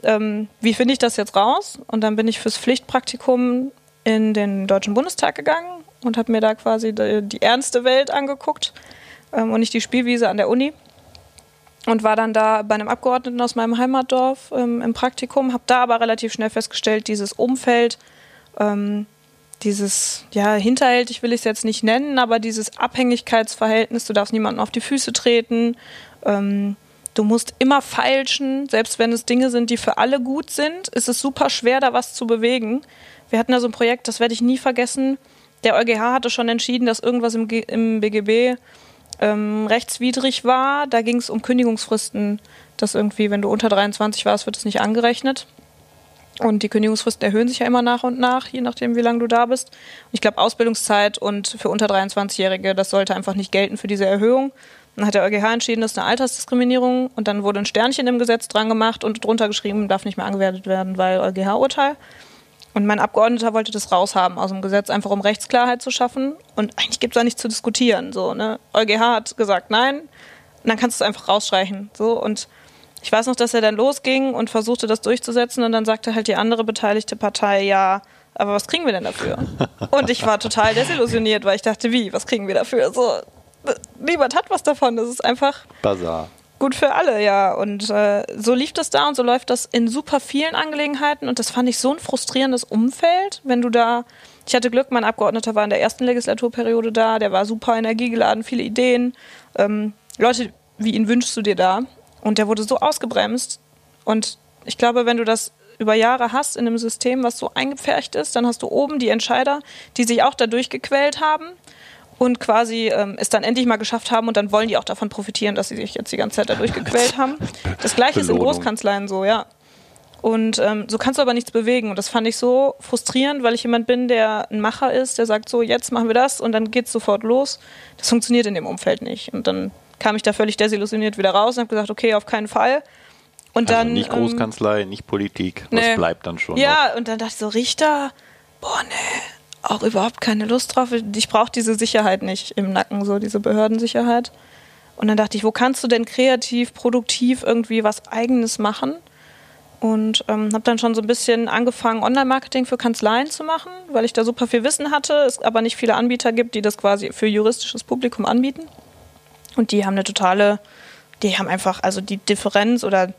ähm, wie finde ich das jetzt raus? Und dann bin ich fürs Pflichtpraktikum in den Deutschen Bundestag gegangen und habe mir da quasi die, die, ernste Welt angeguckt ähm, und nicht die Spielwiese an der Uni. Und war dann da bei einem Abgeordneten aus meinem Heimatdorf ähm, im Praktikum, habe da aber relativ schnell festgestellt, dieses Umfeld, ähm, dieses, ja, hinterhältig will ich es jetzt nicht nennen, aber dieses Abhängigkeitsverhältnis, du darfst niemanden auf die Füße treten, ähm, du musst immer feilschen, selbst wenn es Dinge sind, die für alle gut sind, ist es super schwer, da was zu bewegen. Wir hatten da so ein Projekt, das werde ich nie vergessen. Der EuGH hatte schon entschieden, dass irgendwas im, G im BGB ähm, rechtswidrig war. Da ging es um Kündigungsfristen, dass irgendwie, wenn du unter 23 warst, wird es nicht angerechnet. Und die Kündigungsfristen erhöhen sich ja immer nach und nach, je nachdem, wie lange du da bist. ich glaube, Ausbildungszeit und für unter 23-Jährige, das sollte einfach nicht gelten für diese Erhöhung. Dann hat der EuGH entschieden, das ist eine Altersdiskriminierung und dann wurde ein Sternchen im Gesetz dran gemacht und drunter geschrieben, darf nicht mehr angewertet werden, weil EuGH-Urteil. Und mein Abgeordneter wollte das raushaben aus dem Gesetz, einfach um Rechtsklarheit zu schaffen. Und eigentlich gibt es da nichts zu diskutieren. So, ne? EuGH hat gesagt nein, und dann kannst du es einfach rausstreichen. So, und ich weiß noch, dass er dann losging und versuchte, das durchzusetzen und dann sagte halt die andere beteiligte Partei, ja, aber was kriegen wir denn dafür? Und ich war total desillusioniert, weil ich dachte, wie, was kriegen wir dafür? So, niemand hat was davon, das ist einfach Bazar. gut für alle, ja. Und äh, so lief das da und so läuft das in super vielen Angelegenheiten und das fand ich so ein frustrierendes Umfeld, wenn du da ich hatte Glück, mein Abgeordneter war in der ersten Legislaturperiode da, der war super energiegeladen, viele Ideen. Ähm, Leute wie ihn wünschst du dir da? Und der wurde so ausgebremst. Und ich glaube, wenn du das über Jahre hast in einem System, was so eingepfercht ist, dann hast du oben die Entscheider, die sich auch da durchgequält haben und quasi ähm, es dann endlich mal geschafft haben und dann wollen die auch davon profitieren, dass sie sich jetzt die ganze Zeit da durchgequält haben. Das gleiche ist in Großkanzleien so, ja. Und ähm, so kannst du aber nichts bewegen. Und das fand ich so frustrierend, weil ich jemand bin, der ein Macher ist, der sagt so, jetzt machen wir das und dann geht's sofort los. Das funktioniert in dem Umfeld nicht. Und dann kam ich da völlig desillusioniert wieder raus und habe gesagt, okay, auf keinen Fall. Und also dann nicht ähm, Großkanzlei, ähm, nicht Politik, das nee. bleibt dann schon. Ja, noch. und dann dachte ich so, Richter, boah, nee, auch überhaupt keine Lust drauf. Ich brauche diese Sicherheit nicht im Nacken, so diese Behördensicherheit. Und dann dachte ich, wo kannst du denn kreativ, produktiv irgendwie was Eigenes machen? Und ähm, habe dann schon so ein bisschen angefangen, Online-Marketing für Kanzleien zu machen, weil ich da super viel Wissen hatte, es aber nicht viele Anbieter gibt, die das quasi für juristisches Publikum anbieten. Und die haben eine totale, die haben einfach, also die Differenz oder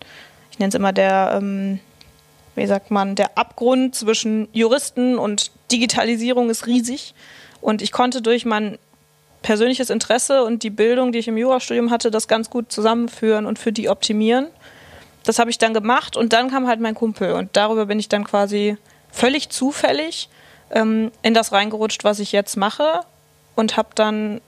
ich nenne es immer der, ähm, wie sagt man, der Abgrund zwischen Juristen und Digitalisierung ist riesig. Und ich konnte durch mein persönliches Interesse und die Bildung, die ich im Jurastudium hatte, das ganz gut zusammenführen und für die optimieren. Das habe ich dann gemacht und dann kam halt mein Kumpel und darüber bin ich dann quasi völlig zufällig ähm, in das reingerutscht, was ich jetzt mache und habe dann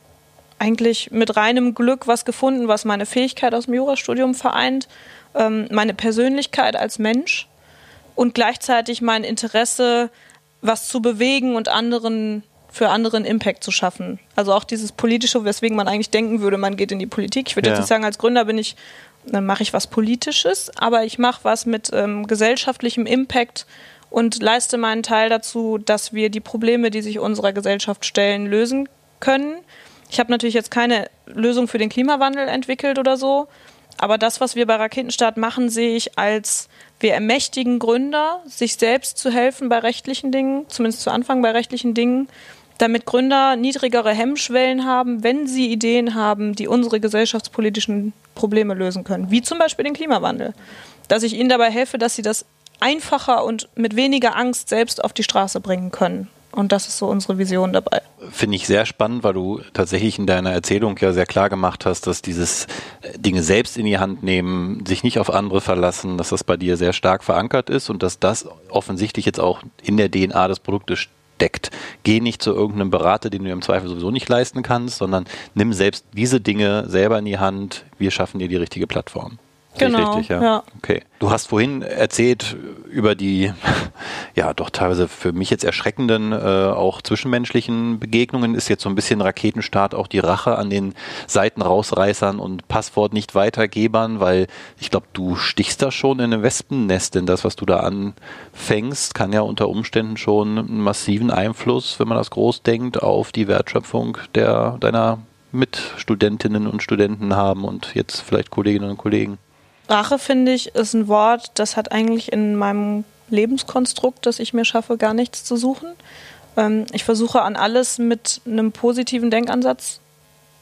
eigentlich mit reinem Glück was gefunden, was meine Fähigkeit aus dem Jurastudium vereint, ähm, meine Persönlichkeit als Mensch und gleichzeitig mein Interesse, was zu bewegen und anderen für anderen Impact zu schaffen. Also auch dieses politische, weswegen man eigentlich denken würde, man geht in die Politik. Ich würde ja. jetzt nicht sagen, als Gründer bin ich, dann mache ich was Politisches, aber ich mache was mit ähm, gesellschaftlichem Impact und leiste meinen Teil dazu, dass wir die Probleme, die sich unserer Gesellschaft stellen, lösen können. Ich habe natürlich jetzt keine Lösung für den Klimawandel entwickelt oder so, aber das, was wir bei Raketenstart machen, sehe ich als wir ermächtigen Gründer, sich selbst zu helfen bei rechtlichen Dingen, zumindest zu Anfang bei rechtlichen Dingen, damit Gründer niedrigere Hemmschwellen haben, wenn sie Ideen haben, die unsere gesellschaftspolitischen Probleme lösen können, wie zum Beispiel den Klimawandel. Dass ich ihnen dabei helfe, dass sie das einfacher und mit weniger Angst selbst auf die Straße bringen können. Und das ist so unsere Vision dabei. Finde ich sehr spannend, weil du tatsächlich in deiner Erzählung ja sehr klar gemacht hast, dass dieses äh, Dinge selbst in die Hand nehmen, sich nicht auf andere verlassen, dass das bei dir sehr stark verankert ist und dass das offensichtlich jetzt auch in der DNA des Produktes steckt. Geh nicht zu irgendeinem Berater, den du im Zweifel sowieso nicht leisten kannst, sondern nimm selbst diese Dinge selber in die Hand. Wir schaffen dir die richtige Plattform. Genau, richtig, ja? ja? Okay. Du hast vorhin erzählt über die, ja, doch teilweise für mich jetzt erschreckenden, äh, auch zwischenmenschlichen Begegnungen. Ist jetzt so ein bisschen Raketenstart auch die Rache an den Seitenrausreißern und Passwort nicht weitergebern, weil ich glaube, du stichst da schon in ein Wespennest, denn das, was du da anfängst, kann ja unter Umständen schon einen massiven Einfluss, wenn man das groß denkt, auf die Wertschöpfung der, deiner Mitstudentinnen und Studenten haben und jetzt vielleicht Kolleginnen und Kollegen. Rache, finde ich, ist ein Wort, das hat eigentlich in meinem Lebenskonstrukt, das ich mir schaffe, gar nichts zu suchen. Ähm, ich versuche an alles mit einem positiven Denkansatz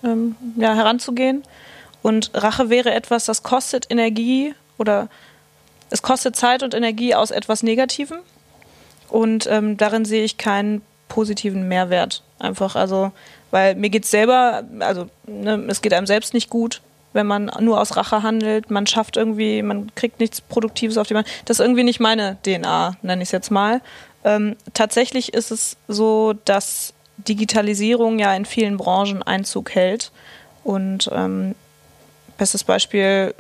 ähm, ja, heranzugehen. Und Rache wäre etwas, das kostet Energie oder es kostet Zeit und Energie aus etwas Negativem. Und ähm, darin sehe ich keinen positiven Mehrwert. Einfach, also, weil mir geht es selber, also ne, es geht einem selbst nicht gut wenn man nur aus Rache handelt. Man schafft irgendwie, man kriegt nichts Produktives auf die Mann. Das ist irgendwie nicht meine DNA, nenne ich es jetzt mal. Ähm, tatsächlich ist es so, dass Digitalisierung ja in vielen Branchen Einzug hält. Und ähm, bestes Beispiel,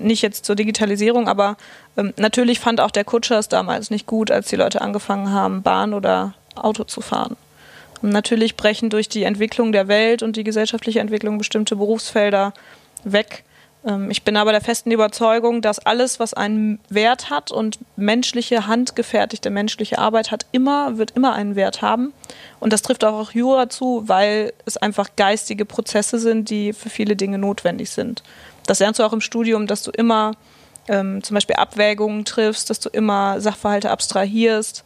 nicht jetzt zur Digitalisierung, aber ähm, natürlich fand auch der Kutscher es damals nicht gut, als die Leute angefangen haben, Bahn oder Auto zu fahren. Natürlich brechen durch die Entwicklung der Welt und die gesellschaftliche Entwicklung bestimmte Berufsfelder weg. Ähm, ich bin aber der festen Überzeugung, dass alles, was einen Wert hat und menschliche, handgefertigte menschliche Arbeit hat, immer, wird immer einen Wert haben. Und das trifft auch Jura zu, weil es einfach geistige Prozesse sind, die für viele Dinge notwendig sind. Das lernst du auch im Studium, dass du immer ähm, zum Beispiel Abwägungen triffst, dass du immer Sachverhalte abstrahierst,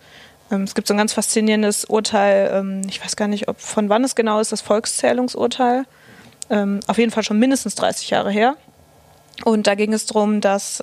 es gibt so ein ganz faszinierendes Urteil, ähm, ich weiß gar nicht, ob von wann es genau ist, das Volkszählungsurteil. Ähm, auf jeden Fall schon mindestens 30 Jahre her. Und da ging es darum, dass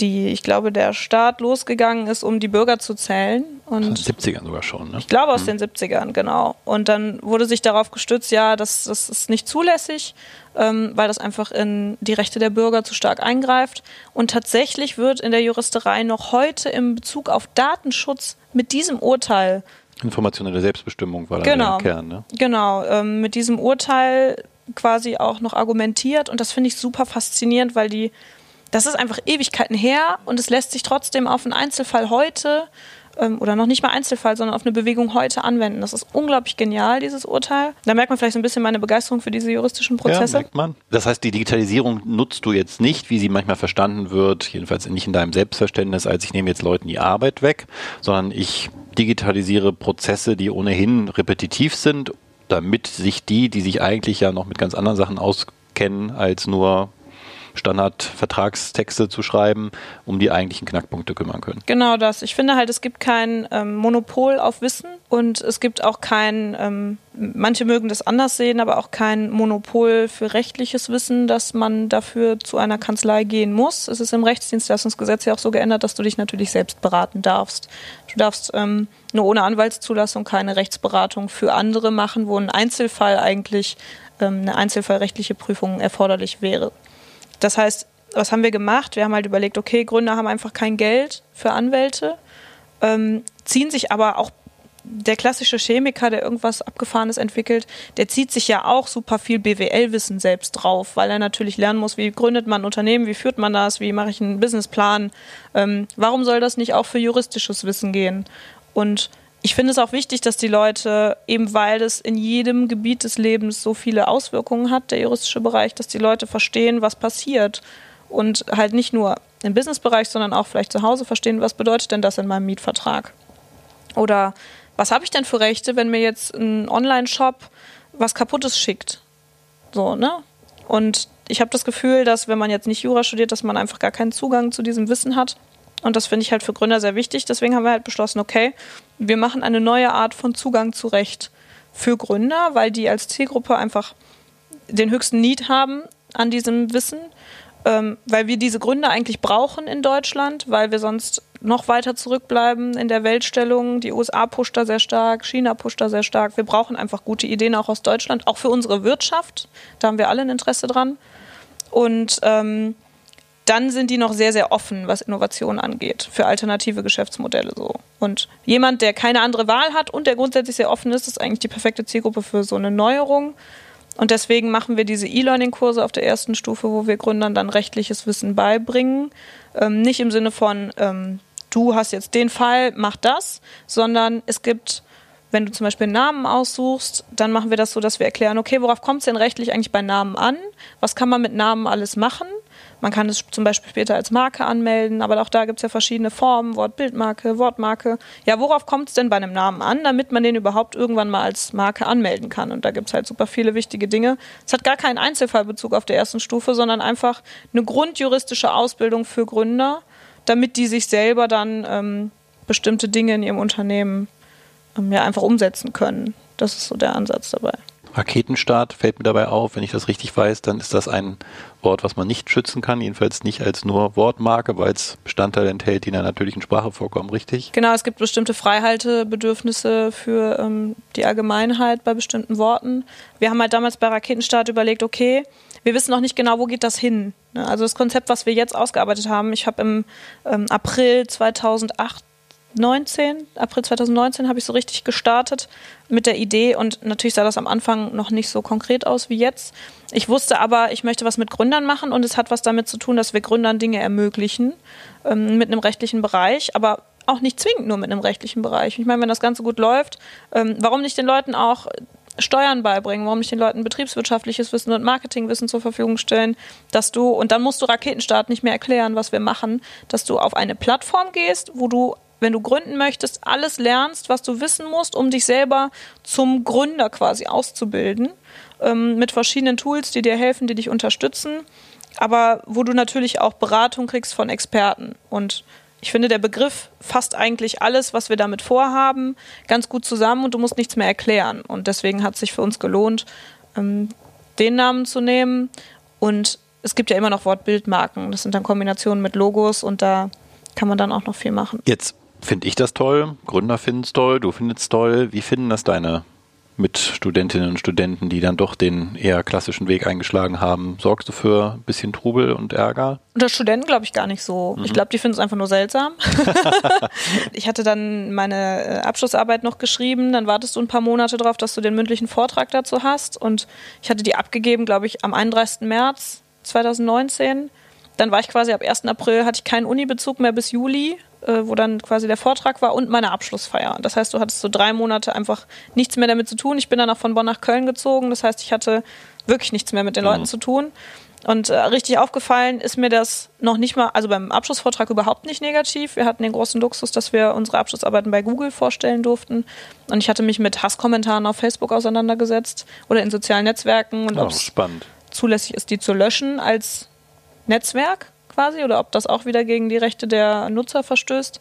die, ich glaube, der Staat losgegangen ist, um die Bürger zu zählen. Und aus den 70ern sogar schon, ne? Ich glaube aus mhm. den 70ern, genau. Und dann wurde sich darauf gestützt, ja, das, das ist nicht zulässig, ähm, weil das einfach in die Rechte der Bürger zu stark eingreift. Und tatsächlich wird in der Juristerei noch heute im Bezug auf Datenschutz mit diesem Urteil Informationelle Selbstbestimmung war genau, der Kern, ne? Genau, ähm, mit diesem Urteil quasi auch noch argumentiert und das finde ich super faszinierend, weil die das ist einfach Ewigkeiten her und es lässt sich trotzdem auf einen Einzelfall heute ähm, oder noch nicht mal Einzelfall, sondern auf eine Bewegung heute anwenden. Das ist unglaublich genial, dieses Urteil. Da merkt man vielleicht so ein bisschen meine Begeisterung für diese juristischen Prozesse. Ja, merkt man. Das heißt, die Digitalisierung nutzt du jetzt nicht, wie sie manchmal verstanden wird, jedenfalls nicht in deinem Selbstverständnis, als ich nehme jetzt Leuten die Arbeit weg, sondern ich digitalisiere Prozesse, die ohnehin repetitiv sind, damit sich die, die sich eigentlich ja noch mit ganz anderen Sachen auskennen, als nur Standardvertragstexte zu schreiben, um die eigentlichen Knackpunkte kümmern können. Genau das. Ich finde halt, es gibt kein ähm, Monopol auf Wissen und es gibt auch kein, ähm, manche mögen das anders sehen, aber auch kein Monopol für rechtliches Wissen, dass man dafür zu einer Kanzlei gehen muss. Es ist im Rechtsdienstleistungsgesetz ja auch so geändert, dass du dich natürlich selbst beraten darfst. Du darfst ähm, nur ohne Anwaltszulassung keine Rechtsberatung für andere machen, wo ein Einzelfall eigentlich ähm, eine einzelfallrechtliche Prüfung erforderlich wäre. Das heißt, was haben wir gemacht? Wir haben halt überlegt, okay, Gründer haben einfach kein Geld für Anwälte, ähm, ziehen sich aber auch der klassische Chemiker, der irgendwas Abgefahrenes entwickelt, der zieht sich ja auch super viel BWL-Wissen selbst drauf, weil er natürlich lernen muss, wie gründet man ein Unternehmen, wie führt man das, wie mache ich einen Businessplan. Ähm, warum soll das nicht auch für juristisches Wissen gehen? Und ich finde es auch wichtig, dass die Leute, eben weil es in jedem Gebiet des Lebens so viele Auswirkungen hat, der juristische Bereich, dass die Leute verstehen, was passiert und halt nicht nur im Businessbereich, sondern auch vielleicht zu Hause verstehen, was bedeutet denn das in meinem Mietvertrag? Oder was habe ich denn für Rechte, wenn mir jetzt ein Online-Shop was Kaputtes schickt? So, ne? Und ich habe das Gefühl, dass wenn man jetzt nicht Jura studiert, dass man einfach gar keinen Zugang zu diesem Wissen hat. Und das finde ich halt für Gründer sehr wichtig. Deswegen haben wir halt beschlossen, okay, wir machen eine neue Art von Zugang zu Recht für Gründer, weil die als Zielgruppe einfach den höchsten Need haben an diesem Wissen, ähm, weil wir diese Gründer eigentlich brauchen in Deutschland, weil wir sonst noch weiter zurückbleiben in der Weltstellung. Die USA pusht da sehr stark, China pusht da sehr stark. Wir brauchen einfach gute Ideen auch aus Deutschland, auch für unsere Wirtschaft. Da haben wir alle ein Interesse dran. Und ähm, dann sind die noch sehr, sehr offen, was Innovation angeht, für alternative Geschäftsmodelle so. Und jemand, der keine andere Wahl hat und der grundsätzlich sehr offen ist, ist eigentlich die perfekte Zielgruppe für so eine Neuerung. Und deswegen machen wir diese E-Learning-Kurse auf der ersten Stufe, wo wir Gründern dann rechtliches Wissen beibringen. Ähm, nicht im Sinne von, ähm, du hast jetzt den Fall, mach das, sondern es gibt wenn du zum Beispiel einen Namen aussuchst, dann machen wir das so, dass wir erklären, okay, worauf kommt es denn rechtlich eigentlich bei Namen an? Was kann man mit Namen alles machen? Man kann es zum Beispiel später als Marke anmelden, aber auch da gibt es ja verschiedene Formen, Wort, Bildmarke, Wortmarke. Ja, worauf kommt es denn bei einem Namen an, damit man den überhaupt irgendwann mal als Marke anmelden kann? Und da gibt es halt super viele wichtige Dinge. Es hat gar keinen Einzelfallbezug auf der ersten Stufe, sondern einfach eine grundjuristische Ausbildung für Gründer, damit die sich selber dann ähm, bestimmte Dinge in ihrem Unternehmen ähm, ja einfach umsetzen können. Das ist so der Ansatz dabei. Raketenstart fällt mir dabei auf, wenn ich das richtig weiß, dann ist das ein Wort, was man nicht schützen kann, jedenfalls nicht als nur Wortmarke, weil es Bestandteile enthält, die in der natürlichen Sprache vorkommen, richtig? Genau, es gibt bestimmte Freihaltebedürfnisse für ähm, die Allgemeinheit bei bestimmten Worten. Wir haben halt damals bei Raketenstart überlegt, okay, wir wissen noch nicht genau, wo geht das hin. Ne? Also das Konzept, was wir jetzt ausgearbeitet haben, ich habe im ähm, April 2008 19, April 2019 habe ich so richtig gestartet mit der Idee und natürlich sah das am Anfang noch nicht so konkret aus wie jetzt. Ich wusste aber, ich möchte was mit Gründern machen und es hat was damit zu tun, dass wir Gründern Dinge ermöglichen ähm, mit einem rechtlichen Bereich, aber auch nicht zwingend nur mit einem rechtlichen Bereich. Ich meine, wenn das Ganze gut läuft, ähm, warum nicht den Leuten auch Steuern beibringen, warum nicht den Leuten betriebswirtschaftliches Wissen und Marketingwissen zur Verfügung stellen, dass du, und dann musst du Raketenstart nicht mehr erklären, was wir machen, dass du auf eine Plattform gehst, wo du wenn du gründen möchtest, alles lernst, was du wissen musst, um dich selber zum Gründer quasi auszubilden, ähm, mit verschiedenen Tools, die dir helfen, die dich unterstützen, aber wo du natürlich auch Beratung kriegst von Experten. Und ich finde, der Begriff fasst eigentlich alles, was wir damit vorhaben, ganz gut zusammen und du musst nichts mehr erklären. Und deswegen hat es sich für uns gelohnt, ähm, den Namen zu nehmen. Und es gibt ja immer noch Wortbildmarken. Das sind dann Kombinationen mit Logos und da kann man dann auch noch viel machen. Jetzt finde ich das toll, Gründer finden es toll, du findest es toll. Wie finden das deine Mitstudentinnen und Studenten, die dann doch den eher klassischen Weg eingeschlagen haben? Sorgst du für ein bisschen Trubel und Ärger? Unter Studenten glaube ich gar nicht so. Mhm. Ich glaube, die finden es einfach nur seltsam. ich hatte dann meine äh, Abschlussarbeit noch geschrieben, dann wartest du ein paar Monate darauf, dass du den mündlichen Vortrag dazu hast und ich hatte die abgegeben, glaube ich, am 31. März 2019. Dann war ich quasi ab 1. April, hatte ich keinen Unibezug mehr bis Juli äh, wo dann quasi der Vortrag war und meine Abschlussfeier. Das heißt, du hattest so drei Monate einfach nichts mehr damit zu tun. Ich bin dann auch von Bonn nach Köln gezogen. Das heißt, ich hatte wirklich nichts mehr mit den mhm. Leuten zu tun. Und äh, richtig aufgefallen ist mir das noch nicht mal, also beim Abschlussvortrag überhaupt nicht negativ. Wir hatten den großen Luxus, dass wir unsere Abschlussarbeiten bei Google vorstellen durften. Und ich hatte mich mit Hasskommentaren auf Facebook auseinandergesetzt oder in sozialen Netzwerken und oh, ob es zulässig ist, die zu löschen als Netzwerk quasi oder ob das auch wieder gegen die Rechte der Nutzer verstößt.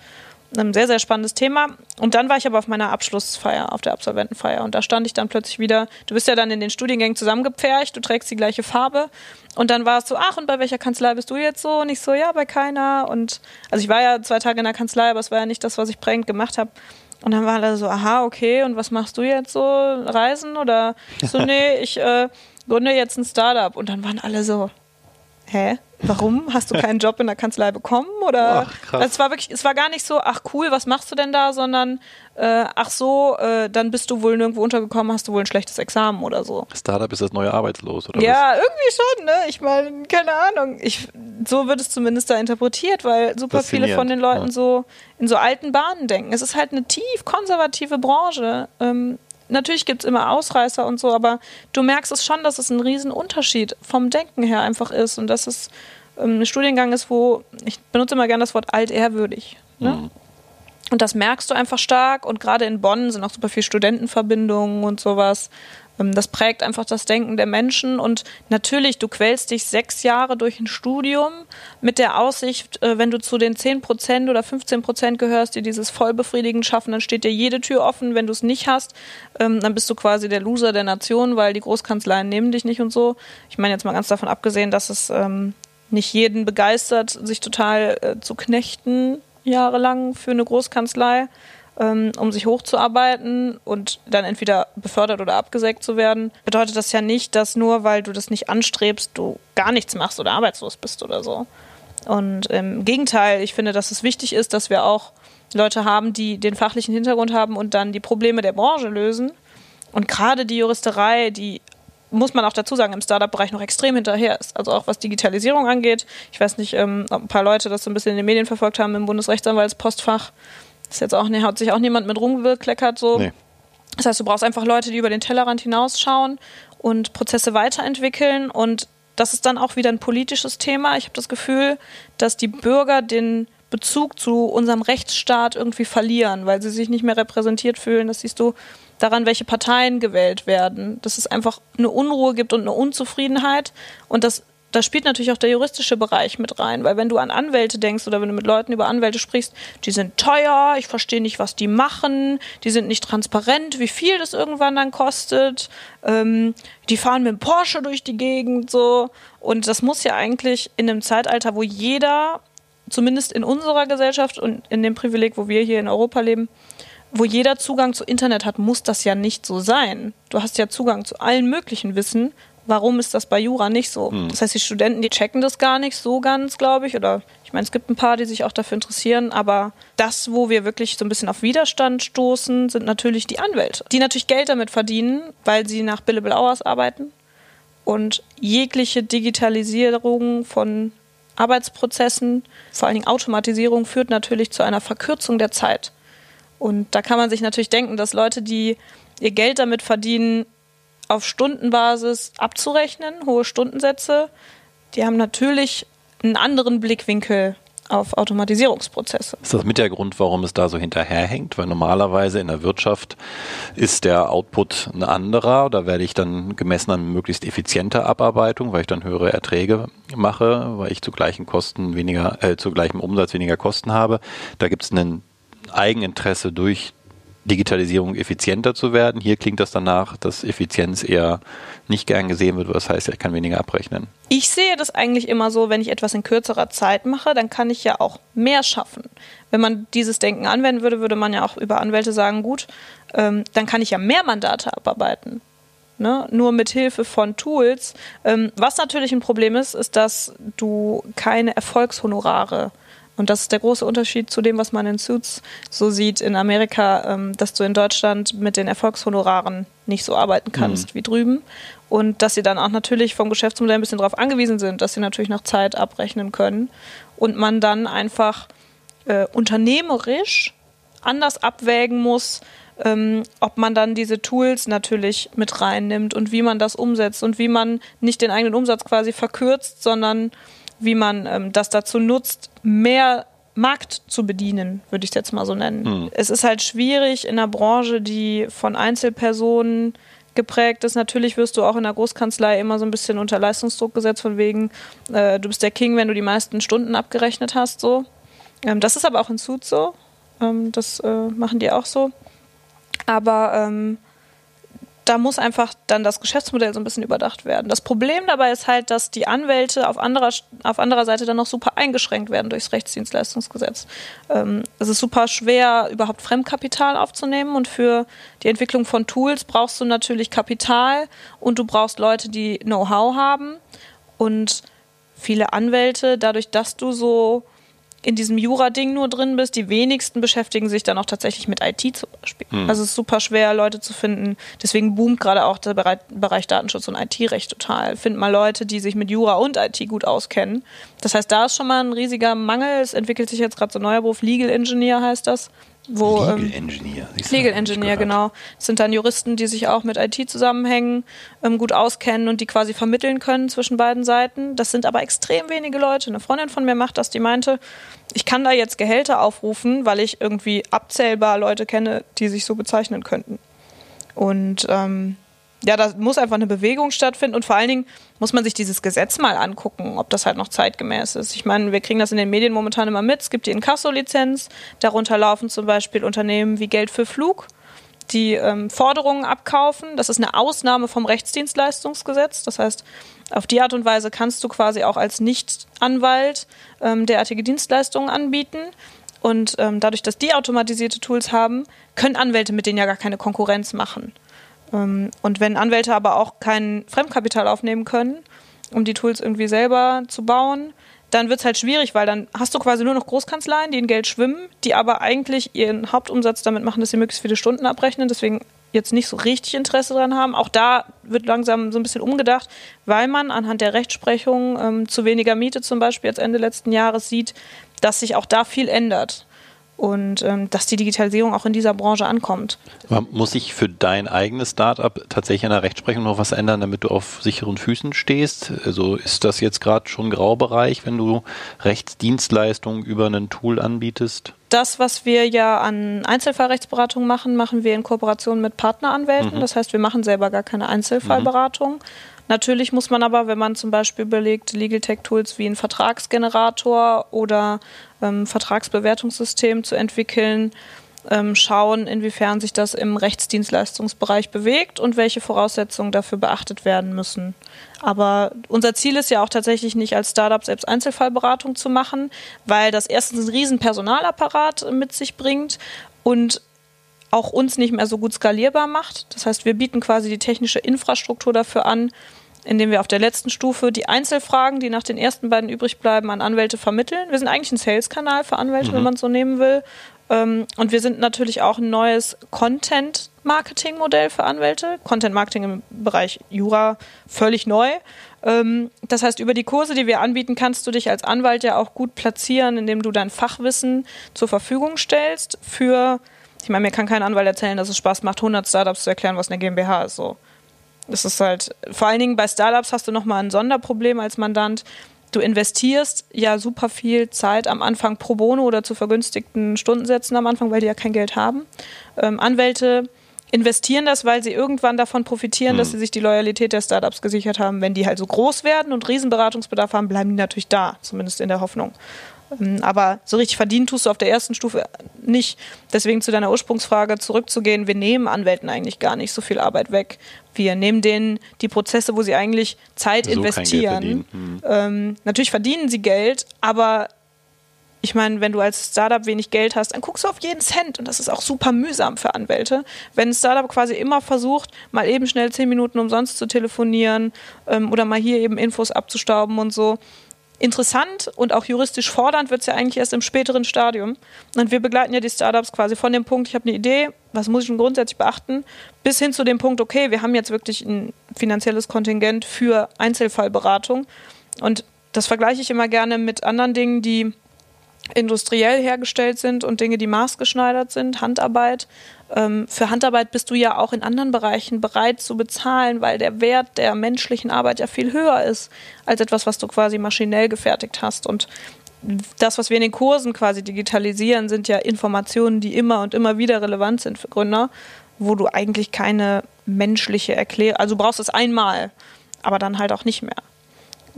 Ein sehr, sehr spannendes Thema. Und dann war ich aber auf meiner Abschlussfeier, auf der Absolventenfeier. Und da stand ich dann plötzlich wieder, du bist ja dann in den Studiengängen zusammengepfercht, du trägst die gleiche Farbe. Und dann war es so, ach, und bei welcher Kanzlei bist du jetzt so? Und ich so, ja, bei keiner. Und also ich war ja zwei Tage in der Kanzlei, aber es war ja nicht das, was ich prägend gemacht habe. Und dann waren alle so, aha, okay, und was machst du jetzt so? Reisen? Oder so, nee, ich äh, gründe jetzt ein Startup. Und dann waren alle so, hä? warum hast du keinen Job in der Kanzlei bekommen? Oder ach, also es war wirklich, es war gar nicht so, ach cool, was machst du denn da, sondern äh, ach so, äh, dann bist du wohl nirgendwo untergekommen, hast du wohl ein schlechtes Examen oder so. Startup ist das neue Arbeitslos, oder? Ja, was? irgendwie schon, ne? Ich meine, keine Ahnung. Ich, so wird es zumindest da interpretiert, weil super viele von den Leuten ja. so in so alten Bahnen denken. Es ist halt eine tief konservative Branche. Ähm, natürlich gibt es immer Ausreißer und so, aber du merkst es schon, dass es ein Riesenunterschied vom Denken her einfach ist und dass es ähm, ein Studiengang ist, wo, ich benutze immer gerne das Wort altehrwürdig. Ne? Mhm. Und das merkst du einfach stark. Und gerade in Bonn sind auch super viele Studentenverbindungen und sowas. Ähm, das prägt einfach das Denken der Menschen. Und natürlich, du quälst dich sechs Jahre durch ein Studium mit der Aussicht, äh, wenn du zu den 10 Prozent oder 15 Prozent gehörst, die dieses vollbefriedigend schaffen, dann steht dir jede Tür offen. Wenn du es nicht hast, ähm, dann bist du quasi der Loser der Nation, weil die Großkanzleien nehmen dich nicht und so. Ich meine jetzt mal ganz davon abgesehen, dass es ähm, nicht jeden begeistert, sich total äh, zu knechten jahrelang für eine Großkanzlei um sich hochzuarbeiten und dann entweder befördert oder abgesägt zu werden, bedeutet das ja nicht, dass nur weil du das nicht anstrebst, du gar nichts machst oder arbeitslos bist oder so. Und im Gegenteil, ich finde, dass es wichtig ist, dass wir auch Leute haben, die den fachlichen Hintergrund haben und dann die Probleme der Branche lösen. Und gerade die Juristerei, die muss man auch dazu sagen, im Startup-Bereich noch extrem hinterher ist. Also auch was Digitalisierung angeht. Ich weiß nicht, ähm, ob ein paar Leute das so ein bisschen in den Medien verfolgt haben im Bundesrechtsanwaltspostfach. Ist jetzt auch, hat sich auch niemand mit rumgekleckert so. Nee. Das heißt, du brauchst einfach Leute, die über den Tellerrand hinausschauen und Prozesse weiterentwickeln und das ist dann auch wieder ein politisches Thema. Ich habe das Gefühl, dass die Bürger den Bezug zu unserem Rechtsstaat irgendwie verlieren, weil sie sich nicht mehr repräsentiert fühlen. Das siehst du daran, welche Parteien gewählt werden. Dass es einfach eine Unruhe gibt und eine Unzufriedenheit. Und das da spielt natürlich auch der juristische Bereich mit rein, weil wenn du an Anwälte denkst oder wenn du mit Leuten über Anwälte sprichst, die sind teuer, ich verstehe nicht, was die machen, die sind nicht transparent, wie viel das irgendwann dann kostet, ähm, die fahren mit dem Porsche durch die Gegend so und das muss ja eigentlich in einem Zeitalter, wo jeder, zumindest in unserer Gesellschaft und in dem Privileg, wo wir hier in Europa leben, wo jeder Zugang zu Internet hat, muss das ja nicht so sein. Du hast ja Zugang zu allen möglichen Wissen, Warum ist das bei Jura nicht so? Hm. Das heißt, die Studenten, die checken das gar nicht so ganz, glaube ich. Oder ich meine, es gibt ein paar, die sich auch dafür interessieren. Aber das, wo wir wirklich so ein bisschen auf Widerstand stoßen, sind natürlich die Anwälte, die natürlich Geld damit verdienen, weil sie nach Billable Hours arbeiten. Und jegliche Digitalisierung von Arbeitsprozessen, vor allen Dingen Automatisierung, führt natürlich zu einer Verkürzung der Zeit. Und da kann man sich natürlich denken, dass Leute, die ihr Geld damit verdienen, auf Stundenbasis abzurechnen, hohe Stundensätze. Die haben natürlich einen anderen Blickwinkel auf Automatisierungsprozesse. Ist das mit der Grund, warum es da so hinterherhängt? Weil normalerweise in der Wirtschaft ist der Output ein anderer. Da werde ich dann gemessen an möglichst effizienter Abarbeitung, weil ich dann höhere Erträge mache, weil ich zu gleichen Kosten weniger, äh, zu gleichem Umsatz weniger Kosten habe. Da gibt es ein Eigeninteresse durch Digitalisierung effizienter zu werden. Hier klingt das danach, dass Effizienz eher nicht gern gesehen wird, was heißt, ich kann weniger abrechnen. Ich sehe das eigentlich immer so, wenn ich etwas in kürzerer Zeit mache, dann kann ich ja auch mehr schaffen. Wenn man dieses Denken anwenden würde, würde man ja auch über Anwälte sagen, gut, ähm, dann kann ich ja mehr Mandate abarbeiten. Ne? Nur mit Hilfe von Tools. Ähm, was natürlich ein Problem ist, ist, dass du keine Erfolgshonorare und das ist der große Unterschied zu dem, was man in Suits so sieht in Amerika, ähm, dass du in Deutschland mit den Erfolgshonoraren nicht so arbeiten kannst mhm. wie drüben. Und dass sie dann auch natürlich vom Geschäftsmodell ein bisschen darauf angewiesen sind, dass sie natürlich nach Zeit abrechnen können. Und man dann einfach äh, unternehmerisch anders abwägen muss, ähm, ob man dann diese Tools natürlich mit reinnimmt und wie man das umsetzt und wie man nicht den eigenen Umsatz quasi verkürzt, sondern wie man ähm, das dazu nutzt, mehr Markt zu bedienen, würde ich es jetzt mal so nennen. Hm. Es ist halt schwierig in einer Branche, die von Einzelpersonen geprägt ist. Natürlich wirst du auch in der Großkanzlei immer so ein bisschen unter Leistungsdruck gesetzt, von wegen, äh, du bist der King, wenn du die meisten Stunden abgerechnet hast. So. Ähm, das ist aber auch in Suit so. Ähm, das äh, machen die auch so. Aber ähm, da muss einfach dann das Geschäftsmodell so ein bisschen überdacht werden. Das Problem dabei ist halt, dass die Anwälte auf anderer, auf anderer Seite dann noch super eingeschränkt werden durchs Rechtsdienstleistungsgesetz. Ähm, es ist super schwer, überhaupt Fremdkapital aufzunehmen und für die Entwicklung von Tools brauchst du natürlich Kapital und du brauchst Leute, die Know-how haben und viele Anwälte, dadurch, dass du so in diesem Jura-Ding nur drin bist. Die wenigsten beschäftigen sich dann auch tatsächlich mit IT zum Beispiel. Hm. Also es ist super schwer, Leute zu finden. Deswegen boomt gerade auch der Bereich Datenschutz und IT-Recht total. Find mal Leute, die sich mit Jura und IT gut auskennen. Das heißt, da ist schon mal ein riesiger Mangel. Es entwickelt sich jetzt gerade so ein neuer Beruf, Legal Engineer heißt das. Wo Legal ähm, Engineer. Legal hab ich Engineer, genau. Das sind dann Juristen, die sich auch mit IT zusammenhängen, ähm, gut auskennen und die quasi vermitteln können zwischen beiden Seiten. Das sind aber extrem wenige Leute. Eine Freundin von mir macht das, die meinte, ich kann da jetzt Gehälter aufrufen, weil ich irgendwie abzählbar Leute kenne, die sich so bezeichnen könnten. Und ähm, ja, da muss einfach eine Bewegung stattfinden und vor allen Dingen muss man sich dieses Gesetz mal angucken, ob das halt noch zeitgemäß ist. Ich meine, wir kriegen das in den Medien momentan immer mit. Es gibt die Inkasso-Lizenz, darunter laufen zum Beispiel Unternehmen wie Geld für Flug, die ähm, Forderungen abkaufen. Das ist eine Ausnahme vom Rechtsdienstleistungsgesetz. Das heißt, auf die Art und Weise kannst du quasi auch als Nicht-Anwalt ähm, derartige Dienstleistungen anbieten. Und ähm, dadurch, dass die automatisierte Tools haben, können Anwälte mit denen ja gar keine Konkurrenz machen. Ähm, und wenn Anwälte aber auch kein Fremdkapital aufnehmen können, um die Tools irgendwie selber zu bauen, dann wird es halt schwierig, weil dann hast du quasi nur noch Großkanzleien, die in Geld schwimmen, die aber eigentlich ihren Hauptumsatz damit machen, dass sie möglichst viele Stunden abrechnen, deswegen jetzt nicht so richtig Interesse dran haben. Auch da wird langsam so ein bisschen umgedacht, weil man anhand der Rechtsprechung ähm, zu weniger Miete zum Beispiel jetzt Ende letzten Jahres sieht, dass sich auch da viel ändert und ähm, dass die Digitalisierung auch in dieser Branche ankommt. Aber Muss sich für dein eigenes Startup tatsächlich an der Rechtsprechung noch was ändern, damit du auf sicheren Füßen stehst? Also ist das jetzt gerade schon Graubereich, wenn du Rechtsdienstleistungen über ein Tool anbietest? Das, was wir ja an Einzelfallrechtsberatung machen, machen wir in Kooperation mit Partneranwälten. Das heißt, wir machen selber gar keine Einzelfallberatung. Natürlich muss man aber, wenn man zum Beispiel überlegt, Legal Tech Tools wie einen Vertragsgenerator oder ähm, Vertragsbewertungssystem zu entwickeln, ähm, schauen, inwiefern sich das im Rechtsdienstleistungsbereich bewegt und welche Voraussetzungen dafür beachtet werden müssen. Aber unser Ziel ist ja auch tatsächlich nicht als Startup selbst Einzelfallberatung zu machen, weil das erstens einen riesen Personalapparat mit sich bringt und auch uns nicht mehr so gut skalierbar macht. Das heißt, wir bieten quasi die technische Infrastruktur dafür an, indem wir auf der letzten Stufe die Einzelfragen, die nach den ersten beiden übrig bleiben, an Anwälte vermitteln. Wir sind eigentlich ein Sales-Kanal für Anwälte, wenn man es so nehmen will. Ähm, Und wir sind natürlich auch ein neues Content-Marketing-Modell für Anwälte. Content-Marketing im Bereich Jura völlig neu. Ähm, Das heißt, über die Kurse, die wir anbieten, kannst du dich als Anwalt ja auch gut platzieren, indem du dein Fachwissen zur Verfügung stellst für, ich meine, mir kann kein Anwalt erzählen, dass es Spaß macht, 100 Startups zu erklären, was eine GmbH ist. So. Das ist halt, vor allen Dingen bei Startups hast du nochmal ein Sonderproblem als Mandant. Du investierst ja super viel Zeit am Anfang pro bono oder zu vergünstigten Stundensätzen am Anfang, weil die ja kein Geld haben. Ähm, Anwälte investieren das, weil sie irgendwann davon profitieren, dass sie sich die Loyalität der Startups gesichert haben. Wenn die halt so groß werden und Riesenberatungsbedarf haben, bleiben die natürlich da, zumindest in der Hoffnung. Ähm, Aber so richtig verdienen tust du auf der ersten Stufe nicht. Deswegen zu deiner Ursprungsfrage zurückzugehen, wir nehmen Anwälten eigentlich gar nicht so viel Arbeit weg. Wir nehmen denen die Prozesse, wo sie eigentlich Zeit So investieren. Hm. Ähm, natürlich verdienen sie Geld, aber ich meine, wenn du als Startup wenig Geld hast, dann guckst du auf jeden Cent und das ist auch super mühsam für Anwälte. Wenn ein Startup quasi immer versucht, mal eben schnell zehn Minuten umsonst zu telefonieren ähm, oder mal hier eben Infos abzustauben und so. Interessant und auch juristisch fordernd wird es ja eigentlich erst im späteren Stadium. Und wir begleiten ja die Startups quasi von dem Punkt, ich habe eine Idee, was muss ich denn grundsätzlich beachten, bis hin zu dem Punkt, okay, wir haben jetzt wirklich ein finanzielles Kontingent für Einzelfallberatung. Und das vergleiche ich immer gerne mit anderen Dingen, die industriell hergestellt sind und Dinge, die maßgeschneidert sind, Handarbeit. Ähm, für Handarbeit bist du ja auch in anderen Bereichen bereit zu bezahlen, weil der Wert der menschlichen Arbeit ja viel höher ist als etwas, was du quasi maschinell gefertigt hast. Und das, was wir in den Kursen quasi digitalisieren, sind ja Informationen, die immer und immer wieder relevant sind für Gründer, wo du eigentlich keine menschliche Erklärung, also du brauchst es einmal, aber dann halt auch nicht mehr.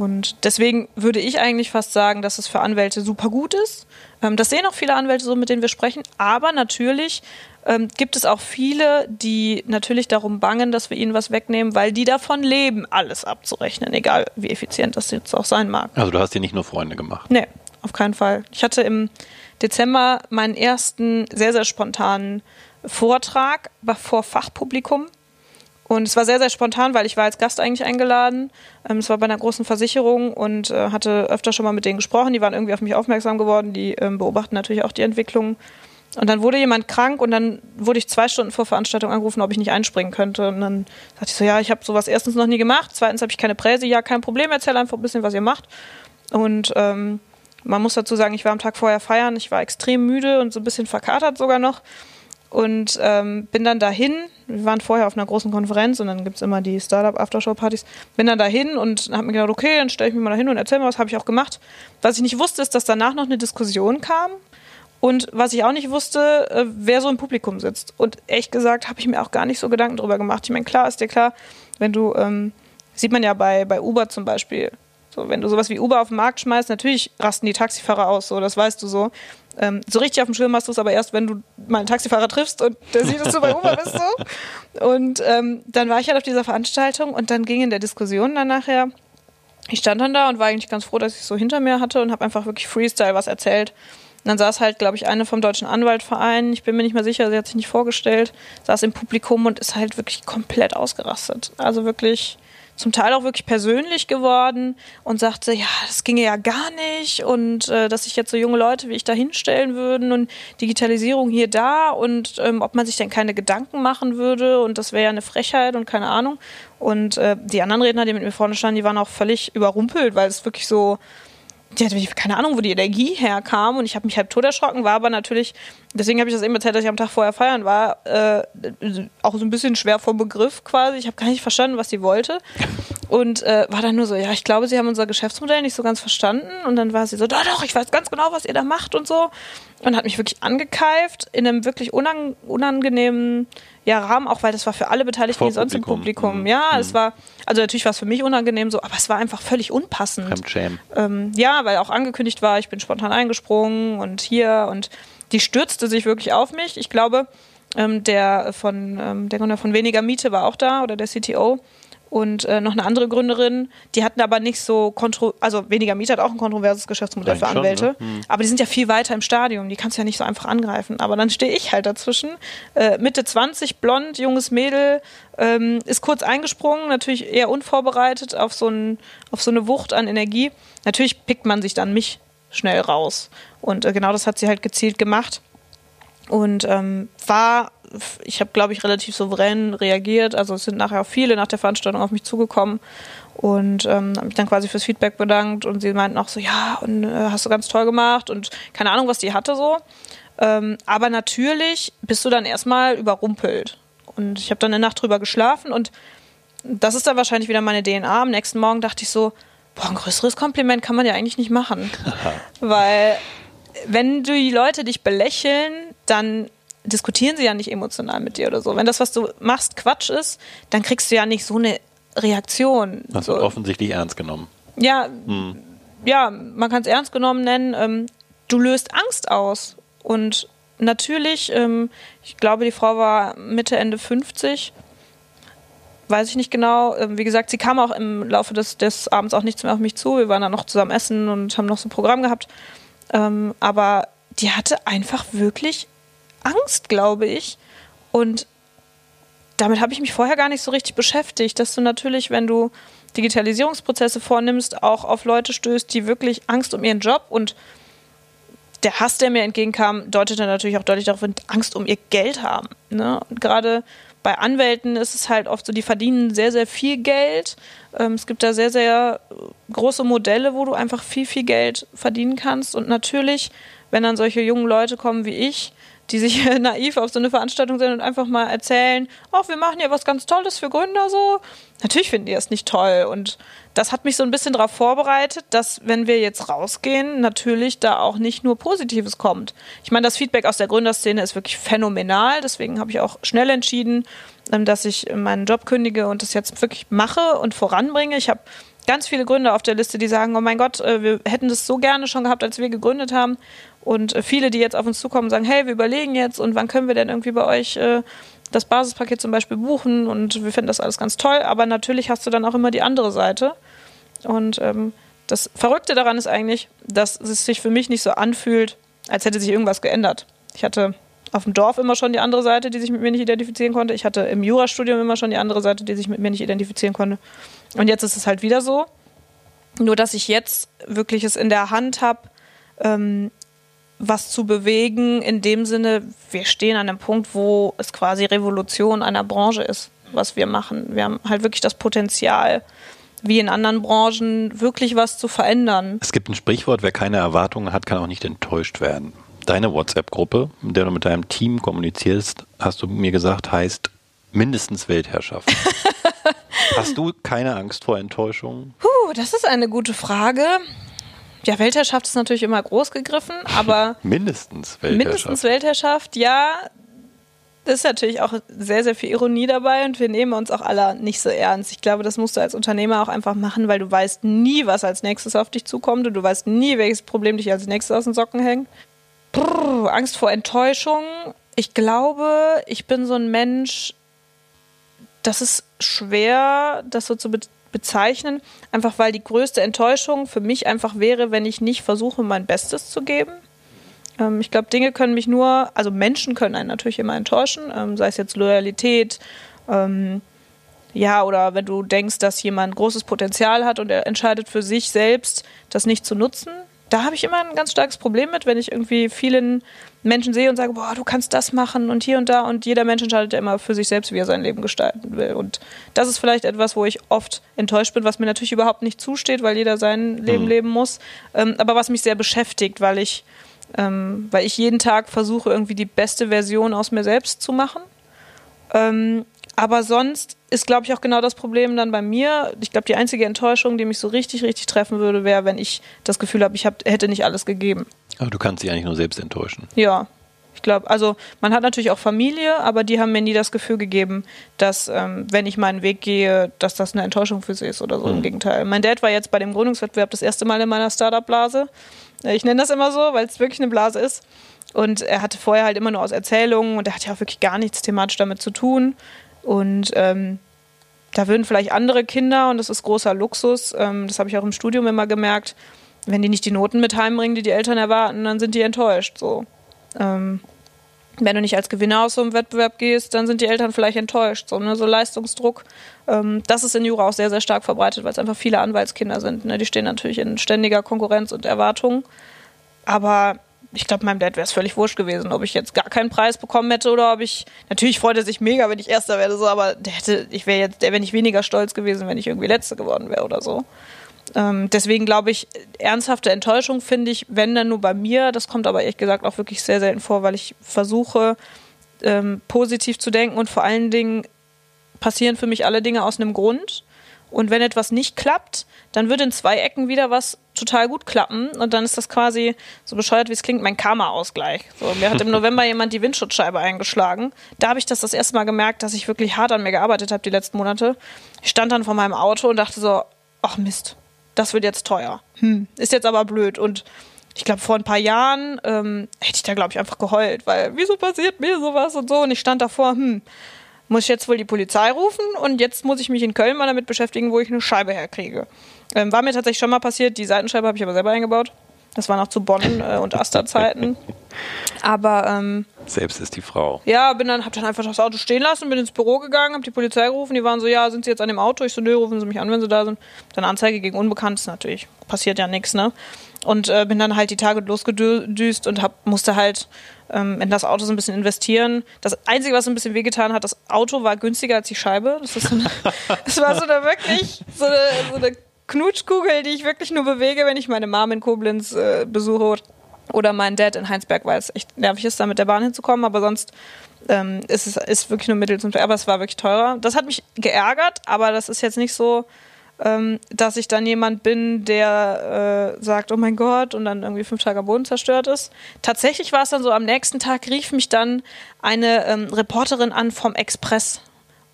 Und deswegen würde ich eigentlich fast sagen, dass es für Anwälte super gut ist. Ähm, das sehen auch viele Anwälte so, mit denen wir sprechen. Aber natürlich ähm, gibt es auch viele, die natürlich darum bangen, dass wir ihnen was wegnehmen, weil die davon leben, alles abzurechnen, egal wie effizient das jetzt auch sein mag. Also du hast dir nicht nur Freunde gemacht. Nee, auf keinen Fall. Ich hatte im Dezember meinen ersten sehr, sehr spontanen Vortrag vor Fachpublikum. Und es war sehr, sehr spontan, weil ich war als Gast eigentlich eingeladen. Ähm, es war bei einer großen Versicherung und äh, hatte öfter schon mal mit denen gesprochen. Die waren irgendwie auf mich aufmerksam geworden. Die ähm, beobachten natürlich auch die Entwicklung. Und dann wurde jemand krank und dann wurde ich zwei Stunden vor Veranstaltung angerufen, ob ich nicht einspringen könnte. Und dann sagte ich so, ja, ich habe sowas erstens noch nie gemacht. Zweitens habe ich keine Präse. Ja, kein Problem, erzähl einfach ein bisschen, was ihr macht. Und ähm, man muss dazu sagen, ich war am Tag vorher feiern, ich war extrem müde und so ein bisschen verkatert sogar noch. Und ähm, bin dann dahin. Wir waren vorher auf einer großen Konferenz und dann gibt es immer die Startup-Aftershow-Partys. Bin dann dahin und habe mir gedacht, okay, dann stelle ich mich mal dahin und erzähl mal was, habe ich auch gemacht. Was ich nicht wusste, ist, dass danach noch eine Diskussion kam. Und was ich auch nicht wusste, äh, wer so im Publikum sitzt. Und ehrlich gesagt habe ich mir auch gar nicht so Gedanken drüber gemacht. Ich meine, klar ist dir klar, wenn du, ähm, sieht man ja bei, bei Uber zum Beispiel, so, wenn du sowas wie Uber auf den Markt schmeißt, natürlich rasten die Taxifahrer aus, so, das weißt du so. Ähm, so richtig auf dem Schirm hast du es aber erst, wenn du mal einen Taxifahrer triffst und der sieht, dass du bei Uber bist. So. Und ähm, dann war ich halt auf dieser Veranstaltung und dann ging in der Diskussion dann nachher, ich stand dann da und war eigentlich ganz froh, dass ich so hinter mir hatte und habe einfach wirklich Freestyle was erzählt. Und dann saß halt, glaube ich, eine vom Deutschen Anwaltverein, ich bin mir nicht mehr sicher, sie hat sich nicht vorgestellt, saß im Publikum und ist halt wirklich komplett ausgerastet. Also wirklich zum Teil auch wirklich persönlich geworden und sagte, ja, das ginge ja gar nicht und äh, dass sich jetzt so junge Leute wie ich da hinstellen würden und Digitalisierung hier da und ähm, ob man sich denn keine Gedanken machen würde und das wäre ja eine Frechheit und keine Ahnung. Und äh, die anderen Redner, die mit mir vorne standen, die waren auch völlig überrumpelt, weil es wirklich so, die hatte keine Ahnung, wo die Energie herkam und ich habe mich halb tot erschrocken, war aber natürlich, deswegen habe ich das eben erzählt, dass ich am Tag vorher feiern war, äh, auch so ein bisschen schwer vom Begriff quasi. Ich habe gar nicht verstanden, was sie wollte und äh, war dann nur so, ja, ich glaube, sie haben unser Geschäftsmodell nicht so ganz verstanden und dann war sie so, doch, doch, ich weiß ganz genau, was ihr da macht und so und hat mich wirklich angekeift in einem wirklich unang unangenehmen ja, Rahmen, auch weil das war für alle Beteiligten, die sonst im Publikum. Mhm. Ja, mhm. es war, also natürlich war es für mich unangenehm so, aber es war einfach völlig unpassend. Fremdschämen. Ähm, ja, weil auch angekündigt war, ich bin spontan eingesprungen und hier und die stürzte sich wirklich auf mich. Ich glaube, ähm, der von ähm, der Gründer von weniger Miete war auch da oder der CTO und äh, noch eine andere Gründerin. Die hatten aber nicht so kontro also weniger Miete hat auch ein kontroverses Geschäftsmodell Nein, für Anwälte, schon, ne? hm. aber die sind ja viel weiter im Stadium. Die kannst du ja nicht so einfach angreifen. Aber dann stehe ich halt dazwischen, äh, Mitte 20, blond, junges Mädel, ähm, ist kurz eingesprungen, natürlich eher unvorbereitet auf so, ein, auf so eine Wucht an Energie. Natürlich pickt man sich dann mich schnell raus. Und äh, genau das hat sie halt gezielt gemacht. Und ähm, war ich habe, glaube ich, relativ souverän reagiert. Also es sind nachher auch viele nach der Veranstaltung auf mich zugekommen und ähm, habe mich dann quasi fürs Feedback bedankt und sie meinten auch so, ja, und äh, hast du ganz toll gemacht und keine Ahnung, was die hatte so. Ähm, aber natürlich bist du dann erstmal überrumpelt. Und ich habe dann eine Nacht drüber geschlafen und das ist dann wahrscheinlich wieder meine DNA. Am nächsten Morgen dachte ich so, boah, ein größeres Kompliment kann man ja eigentlich nicht machen. Weil wenn die Leute dich belächeln, dann diskutieren sie ja nicht emotional mit dir oder so. Wenn das, was du machst, Quatsch ist, dann kriegst du ja nicht so eine Reaktion. Das so. wird offensichtlich ernst genommen. Ja, hm. ja man kann es ernst genommen nennen. Ähm, du löst Angst aus. Und natürlich, ähm, ich glaube, die Frau war Mitte, Ende 50. Weiß ich nicht genau. Ähm, wie gesagt, sie kam auch im Laufe des, des Abends auch nichts mehr auf mich zu. Wir waren dann noch zusammen essen und haben noch so ein Programm gehabt. Ähm, aber die hatte einfach wirklich Angst, glaube ich. Und damit habe ich mich vorher gar nicht so richtig beschäftigt, dass du natürlich, wenn du Digitalisierungsprozesse vornimmst, auch auf Leute stößt, die wirklich Angst um ihren Job und der Hass, der mir entgegenkam, deutete natürlich auch deutlich darauf, Angst um ihr Geld haben. Ne? Und gerade bei Anwälten ist es halt oft so, die verdienen sehr, sehr viel Geld. Ähm, es gibt da sehr, sehr große Modelle, wo du einfach viel, viel Geld verdienen kannst. Und natürlich, wenn dann solche jungen Leute kommen wie ich, die sich naiv auf so eine Veranstaltung sind und einfach mal erzählen, ach, wir machen ja was ganz Tolles für Gründer so. Natürlich finden die das nicht toll. Und das hat mich so ein bisschen darauf vorbereitet, dass, wenn wir jetzt rausgehen, natürlich da auch nicht nur Positives kommt. Ich meine, das Feedback aus der Gründerszene ist wirklich phänomenal. Deswegen habe ich auch schnell entschieden, ähm, dass ich meinen Job kündige und das jetzt wirklich mache und voranbringe. Ich habe ganz viele Gründer auf der Liste, die sagen, oh mein Gott, äh, wir hätten das so gerne schon gehabt, als wir gegründet haben. Und äh, viele, die jetzt auf uns zukommen, sagen, hey, wir überlegen jetzt und wann können wir denn irgendwie bei euch äh, das Basispaket zum Beispiel buchen und wir finden das alles ganz toll. Aber natürlich hast du dann auch immer die andere Seite. Und ähm, das Verrückte daran ist eigentlich, dass es sich für mich nicht so anfühlt, als hätte sich irgendwas geändert. Ich hatte auf dem Dorf immer schon die andere Seite, die sich mit mir nicht identifizieren konnte. Ich hatte im Jurastudium immer schon die andere Seite, die sich mit mir nicht identifizieren konnte. Und jetzt ist es halt wieder so. Nur, dass ich jetzt wirklich es in der Hand habe, ähm, was zu bewegen, in dem Sinne, wir stehen an einem Punkt, wo es quasi Revolution einer Branche ist, was wir machen. Wir haben halt wirklich das Potenzial, wie in anderen Branchen wirklich was zu verändern. Es gibt ein Sprichwort, wer keine Erwartungen hat, kann auch nicht enttäuscht werden. Deine WhatsApp-Gruppe, in der du mit deinem Team kommunizierst, hast du mir gesagt, heißt mindestens Weltherrschaft. hast du keine Angst vor Enttäuschungen? Puh, das ist eine gute Frage. Ja, Weltherrschaft ist natürlich immer groß gegriffen, aber. mindestens Weltherrschaft. Mindestens Weltherrschaft, ja. Das ist natürlich auch sehr, sehr viel Ironie dabei und wir nehmen uns auch alle nicht so ernst. Ich glaube, das musst du als Unternehmer auch einfach machen, weil du weißt nie, was als nächstes auf dich zukommt und du weißt nie, welches Problem dich als nächstes aus den Socken hängt. Brrr, Angst vor Enttäuschung. Ich glaube, ich bin so ein Mensch, das ist schwer, das so zu bezeichnen, einfach weil die größte Enttäuschung für mich einfach wäre, wenn ich nicht versuche, mein Bestes zu geben. Ähm, ich glaube, Dinge können mich nur, also Menschen können einen natürlich immer enttäuschen, ähm, sei es jetzt Loyalität, ähm, ja, oder wenn du denkst, dass jemand großes Potenzial hat und er entscheidet für sich selbst, das nicht zu nutzen. Da habe ich immer ein ganz starkes Problem mit, wenn ich irgendwie vielen Menschen sehe und sage, boah, du kannst das machen und hier und da und jeder Mensch entscheidet ja immer für sich selbst, wie er sein Leben gestalten will. Und das ist vielleicht etwas, wo ich oft enttäuscht bin, was mir natürlich überhaupt nicht zusteht, weil jeder sein Leben mhm. leben muss, ähm, aber was mich sehr beschäftigt, weil ich, ähm, weil ich jeden Tag versuche, irgendwie die beste Version aus mir selbst zu machen. Ähm, aber sonst ist, glaube ich, auch genau das Problem dann bei mir. Ich glaube, die einzige Enttäuschung, die mich so richtig, richtig treffen würde, wäre, wenn ich das Gefühl habe, ich hab, hätte nicht alles gegeben. Aber du kannst dich eigentlich nur selbst enttäuschen. Ja. Ich glaube, also man hat natürlich auch Familie, aber die haben mir nie das Gefühl gegeben, dass, ähm, wenn ich meinen Weg gehe, dass das eine Enttäuschung für sie ist oder so. Mhm. Im Gegenteil. Mein Dad war jetzt bei dem Gründungswettbewerb das erste Mal in meiner Startup-Blase. Äh, ich nenne das immer so, weil es wirklich eine Blase ist. Und er hatte vorher halt immer nur aus Erzählungen und er hat ja auch wirklich gar nichts thematisch damit zu tun. Und ähm, da würden vielleicht andere Kinder, und das ist großer Luxus, ähm, das habe ich auch im Studium immer gemerkt, wenn die nicht die Noten mit heimbringen, die die Eltern erwarten, dann sind die enttäuscht. So. Ähm, wenn du nicht als Gewinner aus so einem Wettbewerb gehst, dann sind die Eltern vielleicht enttäuscht. So, ne? so Leistungsdruck. Ähm, das ist in Jura auch sehr, sehr stark verbreitet, weil es einfach viele Anwaltskinder sind. Ne? Die stehen natürlich in ständiger Konkurrenz und Erwartung. Aber ich glaube, meinem Dad wäre es völlig wurscht gewesen, ob ich jetzt gar keinen Preis bekommen hätte oder ob ich. Natürlich freut er sich mega, wenn ich Erster werde, so, aber der hätte, ich wäre jetzt, der wäre nicht weniger stolz gewesen, wenn ich irgendwie Letzte geworden wäre oder so. Ähm, deswegen glaube ich, ernsthafte Enttäuschung finde ich, wenn dann nur bei mir. Das kommt aber ehrlich gesagt auch wirklich sehr selten vor, weil ich versuche, ähm, positiv zu denken und vor allen Dingen passieren für mich alle Dinge aus einem Grund. Und wenn etwas nicht klappt, dann wird in zwei Ecken wieder was total gut klappen. Und dann ist das quasi, so bescheuert wie es klingt, mein Karma-Ausgleich. So, mir hat im November jemand die Windschutzscheibe eingeschlagen. Da habe ich das das erste Mal gemerkt, dass ich wirklich hart an mir gearbeitet habe die letzten Monate. Ich stand dann vor meinem Auto und dachte so, ach Mist, das wird jetzt teuer. Hm. Ist jetzt aber blöd. Und ich glaube, vor ein paar Jahren ähm, hätte ich da, glaube ich, einfach geheult, weil wieso passiert mir sowas und so? Und ich stand davor, hm, muss ich jetzt wohl die Polizei rufen und jetzt muss ich mich in Köln mal damit beschäftigen, wo ich eine Scheibe herkriege. Ähm, war mir tatsächlich schon mal passiert, die Seitenscheibe habe ich aber selber eingebaut. Das war noch zu Bonn äh, und Asta-Zeiten. Aber ähm, selbst ist die Frau. Ja, bin dann, hab dann einfach das Auto stehen lassen, bin ins Büro gegangen, hab die Polizei gerufen. Die waren so, ja, sind Sie jetzt an dem Auto? Ich so, nö, rufen Sie mich an, wenn Sie da sind. Dann Anzeige gegen Unbekanntes natürlich. Passiert ja nichts, ne? Und äh, bin dann halt die Tage losgedüst und hab, musste halt ähm, in das Auto so ein bisschen investieren. Das Einzige, was ein bisschen wehgetan hat, das Auto war günstiger als die Scheibe. Das, ist so eine, das war so eine wirklich so eine, so eine Knutschkugel, die ich wirklich nur bewege, wenn ich meine Mom in Koblenz äh, besuche oder meinen Dad in Heinsberg, weil es echt nervig ist, da mit der Bahn hinzukommen. Aber sonst ähm, ist es ist wirklich nur Mittel zum Aber es war wirklich teurer. Das hat mich geärgert, aber das ist jetzt nicht so, ähm, dass ich dann jemand bin, der äh, sagt, oh mein Gott, und dann irgendwie fünf Tage am Boden zerstört ist. Tatsächlich war es dann so, am nächsten Tag rief mich dann eine ähm, Reporterin an vom Express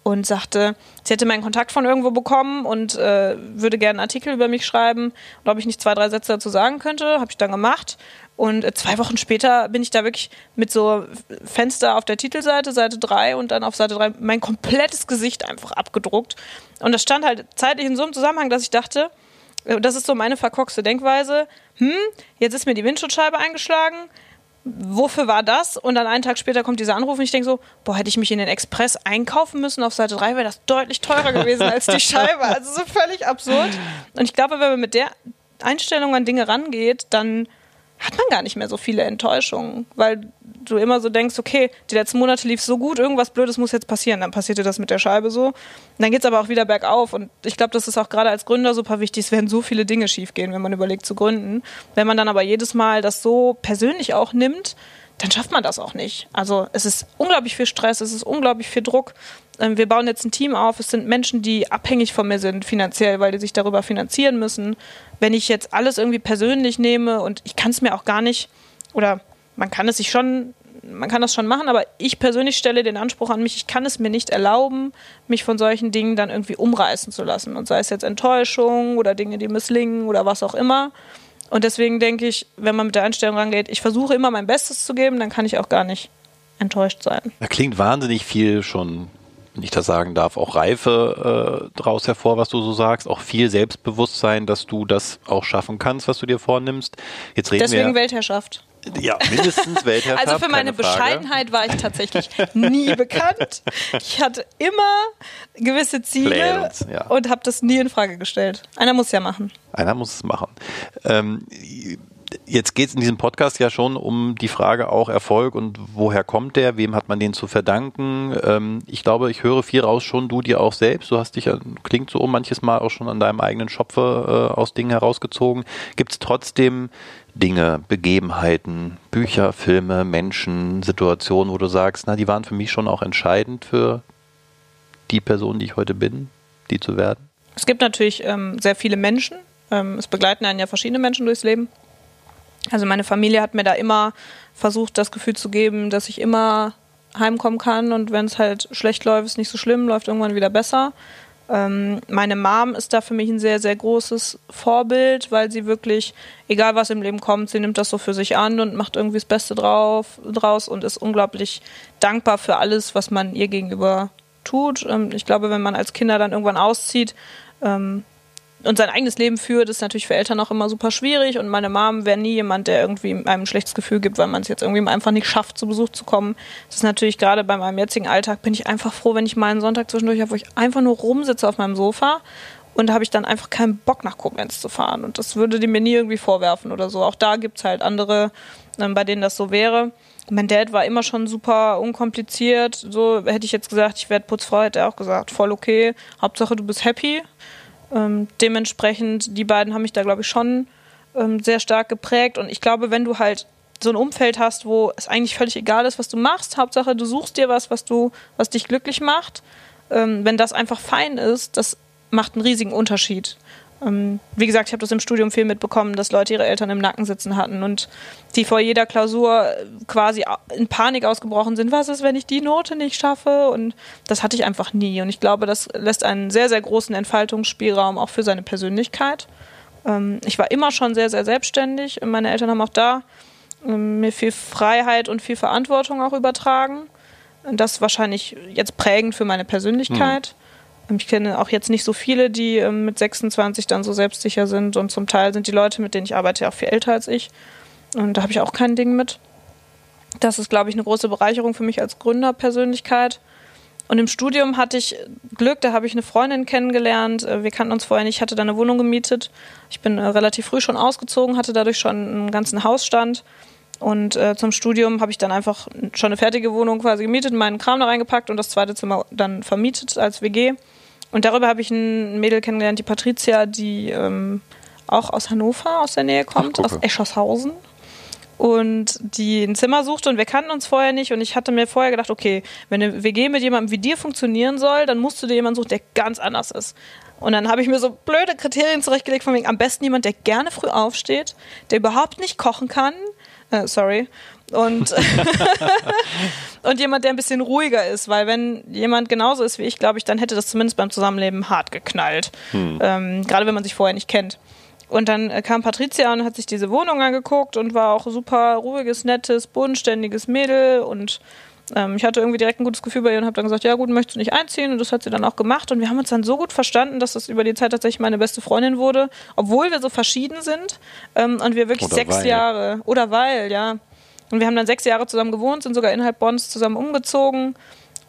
und sagte, sie hätte meinen Kontakt von irgendwo bekommen und äh, würde gerne einen Artikel über mich schreiben und ob ich nicht zwei, drei Sätze dazu sagen könnte. Habe ich dann gemacht. Und äh, zwei Wochen später bin ich da wirklich mit so Fenster auf der Titelseite, Seite 3 und dann auf Seite 3 mein komplettes Gesicht einfach abgedruckt. Und das stand halt zeitlich in so einem Zusammenhang, dass ich dachte, äh, das ist so meine verkorkste Denkweise, hm, jetzt ist mir die Windschutzscheibe eingeschlagen, wofür war das? Und dann einen Tag später kommt dieser Anruf und ich denke so, boah, hätte ich mich in den Express einkaufen müssen auf Seite 3, wäre das deutlich teurer gewesen als die Scheibe. Also so völlig absurd. Und ich glaube, wenn man mit der Einstellung an Dinge rangeht, dann hat man gar nicht mehr so viele Enttäuschungen, weil du immer so denkst, okay, die letzten Monate lief so gut, irgendwas Blödes muss jetzt passieren. Dann passierte das mit der Scheibe so. Und dann geht es aber auch wieder bergauf. Und ich glaube, das ist auch gerade als Gründer super wichtig. Es werden so viele Dinge schiefgehen, wenn man überlegt zu gründen. Wenn man dann aber jedes Mal das so persönlich auch nimmt, dann schafft man das auch nicht. Also es ist unglaublich viel Stress, es ist unglaublich viel Druck. Ähm, wir bauen jetzt ein Team auf. Es sind Menschen, die abhängig von mir sind finanziell, weil die sich darüber finanzieren müssen. Wenn ich jetzt alles irgendwie persönlich nehme und ich kann es mir auch gar nicht oder man kann es sich schon, man kann das schon machen, aber ich persönlich stelle den Anspruch an mich, ich kann es mir nicht erlauben, mich von solchen Dingen dann irgendwie umreißen zu lassen. Und sei es jetzt Enttäuschung oder Dinge, die misslingen oder was auch immer. Und deswegen denke ich, wenn man mit der Einstellung rangeht, ich versuche immer mein Bestes zu geben, dann kann ich auch gar nicht enttäuscht sein. Da klingt wahnsinnig viel schon, wenn ich das sagen darf, auch Reife äh, draus hervor, was du so sagst, auch viel Selbstbewusstsein, dass du das auch schaffen kannst, was du dir vornimmst. Jetzt reden Deswegen wir, Weltherrschaft. Ja, mindestens Weltherrschaft. Also für meine Bescheidenheit war ich tatsächlich nie bekannt. Ich hatte immer gewisse Ziele uns, ja. und habe das nie in Frage gestellt. Einer muss ja machen. Einer muss es machen. Ähm, jetzt geht es in diesem Podcast ja schon um die Frage auch Erfolg und woher kommt der, wem hat man den zu verdanken. Ähm, ich glaube, ich höre viel raus schon, du dir auch selbst. Du hast dich klingt so manches Mal auch schon an deinem eigenen Schopfe äh, aus Dingen herausgezogen. Gibt es trotzdem Dinge, Begebenheiten, Bücher, Filme, Menschen, Situationen, wo du sagst, na, die waren für mich schon auch entscheidend für die Person, die ich heute bin, die zu werden? Es gibt natürlich ähm, sehr viele Menschen. Ähm, es begleiten einen ja verschiedene Menschen durchs Leben. Also meine Familie hat mir da immer versucht, das Gefühl zu geben, dass ich immer heimkommen kann und wenn es halt schlecht läuft, ist nicht so schlimm, läuft irgendwann wieder besser. Ähm, meine Mom ist da für mich ein sehr, sehr großes Vorbild, weil sie wirklich, egal was im Leben kommt, sie nimmt das so für sich an und macht irgendwie das Beste drauf, draus und ist unglaublich dankbar für alles, was man ihr gegenüber tut. Ähm, ich glaube, wenn man als Kinder dann irgendwann auszieht, ähm, und sein eigenes Leben führt, ist natürlich für Eltern auch immer super schwierig. Und meine Mom wäre nie jemand, der irgendwie einem ein schlechtes Gefühl gibt, weil man es jetzt irgendwie einfach nicht schafft, zu Besuch zu kommen. Das ist natürlich gerade bei meinem jetzigen Alltag, bin ich einfach froh, wenn ich mal einen Sonntag zwischendurch habe, wo ich einfach nur rumsitze auf meinem Sofa. Und habe ich dann einfach keinen Bock, nach Koblenz zu fahren. Und das würde die mir nie irgendwie vorwerfen oder so. Auch da gibt es halt andere, ähm, bei denen das so wäre. Mein Dad war immer schon super unkompliziert. So hätte ich jetzt gesagt, ich werde Putzfrau, hätte er auch gesagt, voll okay. Hauptsache, du bist happy. Ähm, dementsprechend, die beiden haben mich da, glaube ich, schon ähm, sehr stark geprägt. Und ich glaube, wenn du halt so ein Umfeld hast, wo es eigentlich völlig egal ist, was du machst, Hauptsache du suchst dir was, was du, was dich glücklich macht. Ähm, wenn das einfach fein ist, das macht einen riesigen Unterschied. Ähm, wie gesagt, ich habe das im Studium viel mitbekommen, dass Leute ihre Eltern im Nacken sitzen hatten und die vor jeder Klausur quasi in Panik ausgebrochen sind. Was ist, wenn ich die Note nicht schaffe? Und das hatte ich einfach nie. Und ich glaube, das lässt einen sehr, sehr großen Entfaltungsspielraum auch für seine Persönlichkeit. Ähm, ich war immer schon sehr, sehr selbstständig. Meine Eltern haben auch da ähm, mir viel Freiheit und viel Verantwortung auch übertragen. Das wahrscheinlich jetzt prägend für meine Persönlichkeit. Mhm. Ich kenne auch jetzt nicht so viele, die ähm, mit 26 dann so selbstsicher sind und zum Teil sind die Leute, mit denen ich arbeite, auch viel älter als ich. Und da habe ich auch kein Ding mit. Das ist, glaube ich, eine große Bereicherung für mich als Gründerpersönlichkeit. Und im Studium hatte ich Glück, da habe ich eine Freundin kennengelernt. Äh, wir kannten uns vorher nicht, ich hatte da eine Wohnung gemietet. Ich bin äh, relativ früh schon ausgezogen, hatte dadurch schon einen ganzen Hausstand. Und äh, zum Studium habe ich dann einfach schon eine fertige Wohnung quasi gemietet, meinen Kram da reingepackt und das zweite Zimmer dann vermietet als WG. Und darüber habe ich ein Mädel kennengelernt, die Patricia, die ähm, auch aus Hannover, aus der Nähe kommt, Ach, aus Eschershausen. Und die ein Zimmer suchte und wir kannten uns vorher nicht. Und ich hatte mir vorher gedacht, okay, wenn eine WG mit jemandem wie dir funktionieren soll, dann musst du dir jemanden suchen, der ganz anders ist. Und dann habe ich mir so blöde Kriterien zurechtgelegt, von wegen am besten jemand, der gerne früh aufsteht, der überhaupt nicht kochen kann, äh, sorry, und, und jemand, der ein bisschen ruhiger ist, weil wenn jemand genauso ist wie ich, glaube ich, dann hätte das zumindest beim Zusammenleben hart geknallt. Hm. Ähm, gerade wenn man sich vorher nicht kennt. Und dann äh, kam Patricia und hat sich diese Wohnung angeguckt und war auch super ruhiges, nettes, bodenständiges Mädel und ähm, ich hatte irgendwie direkt ein gutes Gefühl bei ihr und habe dann gesagt, ja gut, möchtest du nicht einziehen? Und das hat sie dann auch gemacht und wir haben uns dann so gut verstanden, dass das über die Zeit tatsächlich meine beste Freundin wurde, obwohl wir so verschieden sind ähm, und wir wirklich oder sechs weil. Jahre oder weil, ja, und wir haben dann sechs Jahre zusammen gewohnt, sind sogar innerhalb Bonns zusammen umgezogen.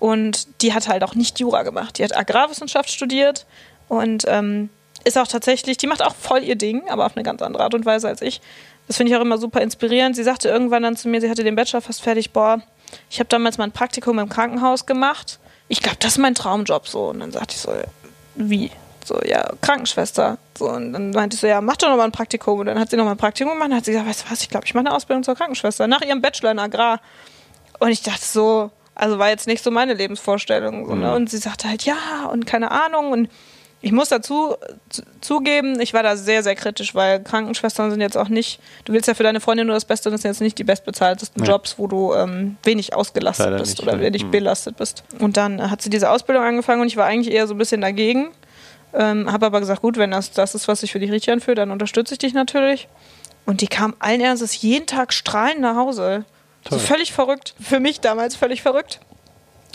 Und die hat halt auch nicht Jura gemacht. Die hat Agrarwissenschaft studiert und ähm, ist auch tatsächlich, die macht auch voll ihr Ding, aber auf eine ganz andere Art und Weise als ich. Das finde ich auch immer super inspirierend. Sie sagte irgendwann dann zu mir, sie hatte den Bachelor fast fertig, boah, ich habe damals mein Praktikum im Krankenhaus gemacht. Ich glaube, das ist mein Traumjob so. Und dann sagte ich so, wie? So, ja, Krankenschwester. So, und dann meinte ich so, ja, mach doch noch mal ein Praktikum. Und dann hat sie noch mal ein Praktikum gemacht und hat sie gesagt, weißt du was, ich glaube, ich mache eine Ausbildung zur Krankenschwester nach ihrem Bachelor in Agrar. Und ich dachte so, also war jetzt nicht so meine Lebensvorstellung. So, ne? Mhm. Und sie sagte halt, ja, und keine Ahnung. Und ich muss dazu zugeben, ich war da sehr, sehr kritisch, weil Krankenschwestern sind jetzt auch nicht, du willst ja für deine Freundin nur das Beste und das sind jetzt nicht die bestbezahltesten ja. Jobs, wo du ähm, wenig ausgelastet Leider bist oder wenig hm. belastet bist. Und dann hat sie diese Ausbildung angefangen und ich war eigentlich eher so ein bisschen dagegen. Ähm, habe aber gesagt, gut, wenn das das ist, was sich für dich richtig anfühlt, dann unterstütze ich dich natürlich. Und die kam allen Ernstes jeden Tag strahlend nach Hause. So völlig verrückt. Für mich damals völlig verrückt.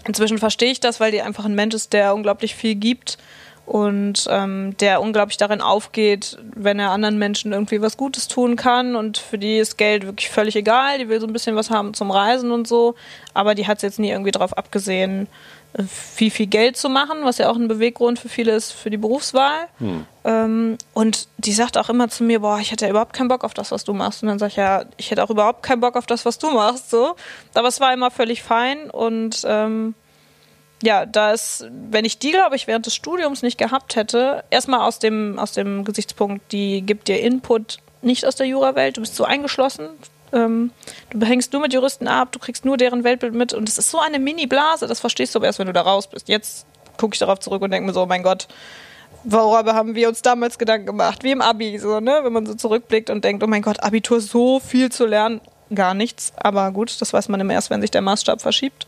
Inzwischen verstehe ich das, weil die einfach ein Mensch ist, der unglaublich viel gibt und ähm, der unglaublich darin aufgeht, wenn er anderen Menschen irgendwie was Gutes tun kann und für die ist Geld wirklich völlig egal, die will so ein bisschen was haben zum Reisen und so, aber die hat es jetzt nie irgendwie darauf abgesehen, viel, viel Geld zu machen, was ja auch ein Beweggrund für viele ist für die Berufswahl. Hm. Ähm, und die sagt auch immer zu mir, boah, ich hätte ja überhaupt keinen Bock auf das, was du machst. Und dann sage ich, ja, ich hätte auch überhaupt keinen Bock auf das, was du machst. So. Aber es war immer völlig fein und ähm, ja, da ist, wenn ich die, glaube ich, während des Studiums nicht gehabt hätte, erstmal aus dem, aus dem Gesichtspunkt, die gibt dir Input nicht aus der Jurawelt, du bist so eingeschlossen, ähm, du hängst nur mit Juristen ab, du kriegst nur deren Weltbild mit und es ist so eine Mini-Blase, das verstehst du aber erst, wenn du da raus bist. Jetzt gucke ich darauf zurück und denke mir so, oh mein Gott, worüber haben wir uns damals Gedanken gemacht? Wie im Abi, so, ne? Wenn man so zurückblickt und denkt, oh mein Gott, Abitur, so viel zu lernen, gar nichts. Aber gut, das weiß man immer erst, wenn sich der Maßstab verschiebt.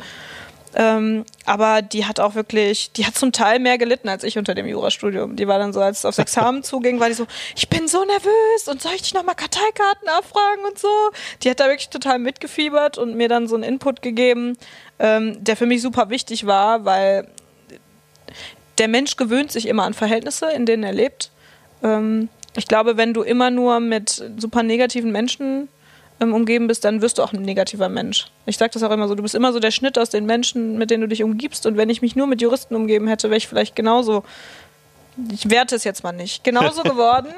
Ähm, aber die hat auch wirklich, die hat zum Teil mehr gelitten als ich unter dem Jurastudium. Die war dann so, als es aufs Examen zuging, war die so, ich bin so nervös und soll ich dich nochmal Karteikarten abfragen und so. Die hat da wirklich total mitgefiebert und mir dann so einen Input gegeben, ähm, der für mich super wichtig war, weil der Mensch gewöhnt sich immer an Verhältnisse, in denen er lebt. Ähm, ich glaube, wenn du immer nur mit super negativen Menschen umgeben bist, dann wirst du auch ein negativer Mensch. Ich sage das auch immer so, du bist immer so der Schnitt aus den Menschen, mit denen du dich umgibst. Und wenn ich mich nur mit Juristen umgeben hätte, wäre ich vielleicht genauso, ich werte es jetzt mal nicht, genauso geworden.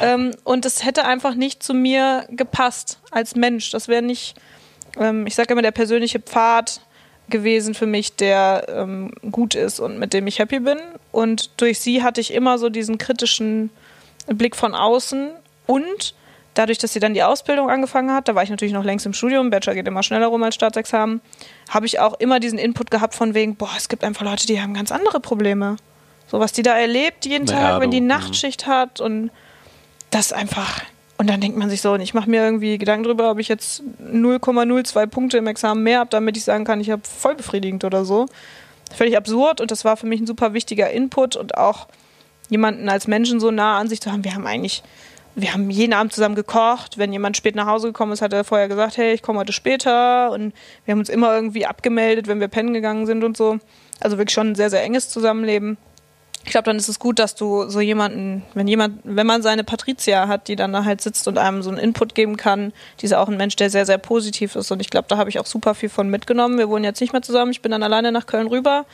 ähm, und es hätte einfach nicht zu mir gepasst als Mensch. Das wäre nicht, ähm, ich sage immer, der persönliche Pfad gewesen für mich, der ähm, gut ist und mit dem ich happy bin. Und durch sie hatte ich immer so diesen kritischen Blick von außen und dadurch, dass sie dann die Ausbildung angefangen hat, da war ich natürlich noch längst im Studium, Bachelor geht immer schneller rum als Staatsexamen, habe ich auch immer diesen Input gehabt von wegen, boah, es gibt einfach Leute, die haben ganz andere Probleme. So was die da erlebt jeden Tag, ja, wenn die Nachtschicht mhm. hat und das einfach. Und dann denkt man sich so, und ich mache mir irgendwie Gedanken darüber, ob ich jetzt 0,02 Punkte im Examen mehr habe, damit ich sagen kann, ich habe voll befriedigend oder so. Völlig absurd und das war für mich ein super wichtiger Input und auch jemanden als Menschen so nah an sich zu haben. Wir haben eigentlich wir haben jeden Abend zusammen gekocht. Wenn jemand spät nach Hause gekommen ist, hat er vorher gesagt, hey, ich komme heute später. Und wir haben uns immer irgendwie abgemeldet, wenn wir pennen gegangen sind und so. Also wirklich schon ein sehr, sehr enges Zusammenleben. Ich glaube, dann ist es gut, dass du so jemanden, wenn jemand, wenn man seine Patrizia hat, die dann da halt sitzt und einem so einen Input geben kann, die ist auch ein Mensch, der sehr, sehr positiv ist. Und ich glaube, da habe ich auch super viel von mitgenommen. Wir wohnen jetzt nicht mehr zusammen. Ich bin dann alleine nach Köln rüber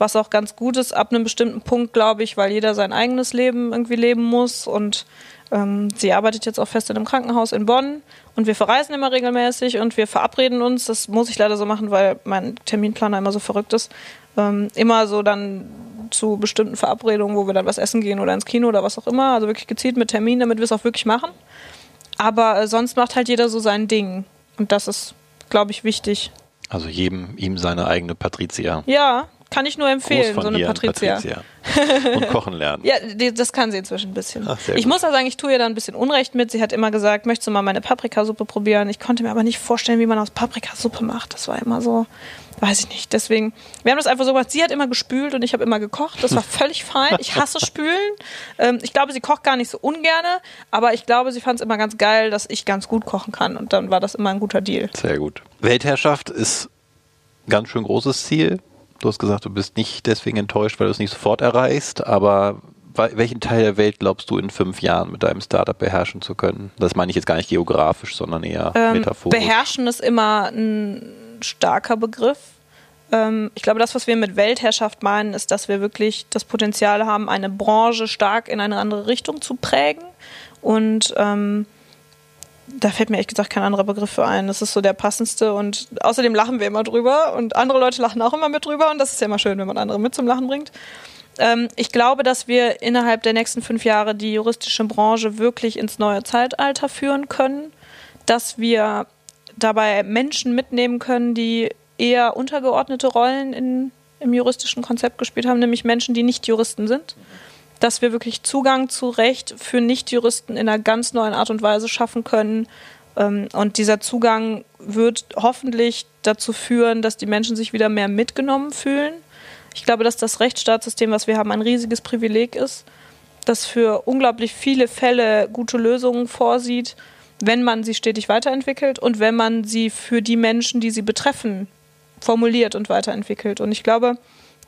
was auch ganz gut ist ab einem bestimmten Punkt, glaube ich, weil jeder sein eigenes Leben irgendwie leben muss und ähm, sie arbeitet jetzt auch fest in einem Krankenhaus in Bonn und wir verreisen immer regelmäßig und wir verabreden uns, das muss ich leider so machen, weil mein Terminplaner immer so verrückt ist, ähm, immer so dann zu bestimmten Verabredungen, wo wir dann was essen gehen oder ins Kino oder was auch immer, also wirklich gezielt mit Termin, damit wir es auch wirklich machen. Aber äh, sonst macht halt jeder so sein Ding und das ist, glaube ich, wichtig. Also jedem ihm seine eigene Patrizia. Ja, kann ich nur empfehlen, so eine Patricia. Patricia. Und kochen lernen. ja, die, das kann sie inzwischen ein bisschen. Ach, ich gut. muss ja sagen, ich tue ihr da ein bisschen Unrecht mit. Sie hat immer gesagt, möchtest du mal meine Paprikasuppe probieren? Ich konnte mir aber nicht vorstellen, wie man aus Paprikasuppe macht. Das war immer so, weiß ich nicht. Deswegen, wir haben das einfach so gemacht. Sie hat immer gespült und ich habe immer gekocht. Das war völlig fein. Ich hasse Spülen. Ähm, ich glaube, sie kocht gar nicht so ungerne, aber ich glaube, sie fand es immer ganz geil, dass ich ganz gut kochen kann. Und dann war das immer ein guter Deal. Sehr gut. Weltherrschaft ist ein ganz schön großes Ziel. Du hast gesagt, du bist nicht deswegen enttäuscht, weil du es nicht sofort erreichst, aber welchen Teil der Welt glaubst du in fünf Jahren mit deinem Startup beherrschen zu können? Das meine ich jetzt gar nicht geografisch, sondern eher ähm, metaphorisch. Beherrschen ist immer ein starker Begriff. Ähm, ich glaube, das, was wir mit Weltherrschaft meinen, ist, dass wir wirklich das Potenzial haben, eine Branche stark in eine andere Richtung zu prägen. Und ähm, da fällt mir ehrlich gesagt kein anderer Begriff für ein. Das ist so der passendste und außerdem lachen wir immer drüber und andere Leute lachen auch immer mit drüber und das ist ja immer schön, wenn man andere mit zum Lachen bringt. Ähm, ich glaube, dass wir innerhalb der nächsten fünf Jahre die juristische Branche wirklich ins neue Zeitalter führen können, dass wir dabei Menschen mitnehmen können, die eher untergeordnete Rollen in, im juristischen Konzept gespielt haben, nämlich Menschen, die nicht Juristen sind. Dass wir wirklich Zugang zu Recht für Nichtjuristen in einer ganz neuen Art und Weise schaffen können. Ähm, und dieser Zugang wird hoffentlich dazu führen, dass die Menschen sich wieder mehr mitgenommen fühlen. Ich glaube, dass das Rechtsstaatssystem, was wir haben, ein riesiges Privileg ist, das für unglaublich viele Fälle gute Lösungen vorsieht, wenn man sie stetig weiterentwickelt und wenn man sie für die Menschen, die sie betreffen, formuliert und weiterentwickelt. Und ich glaube,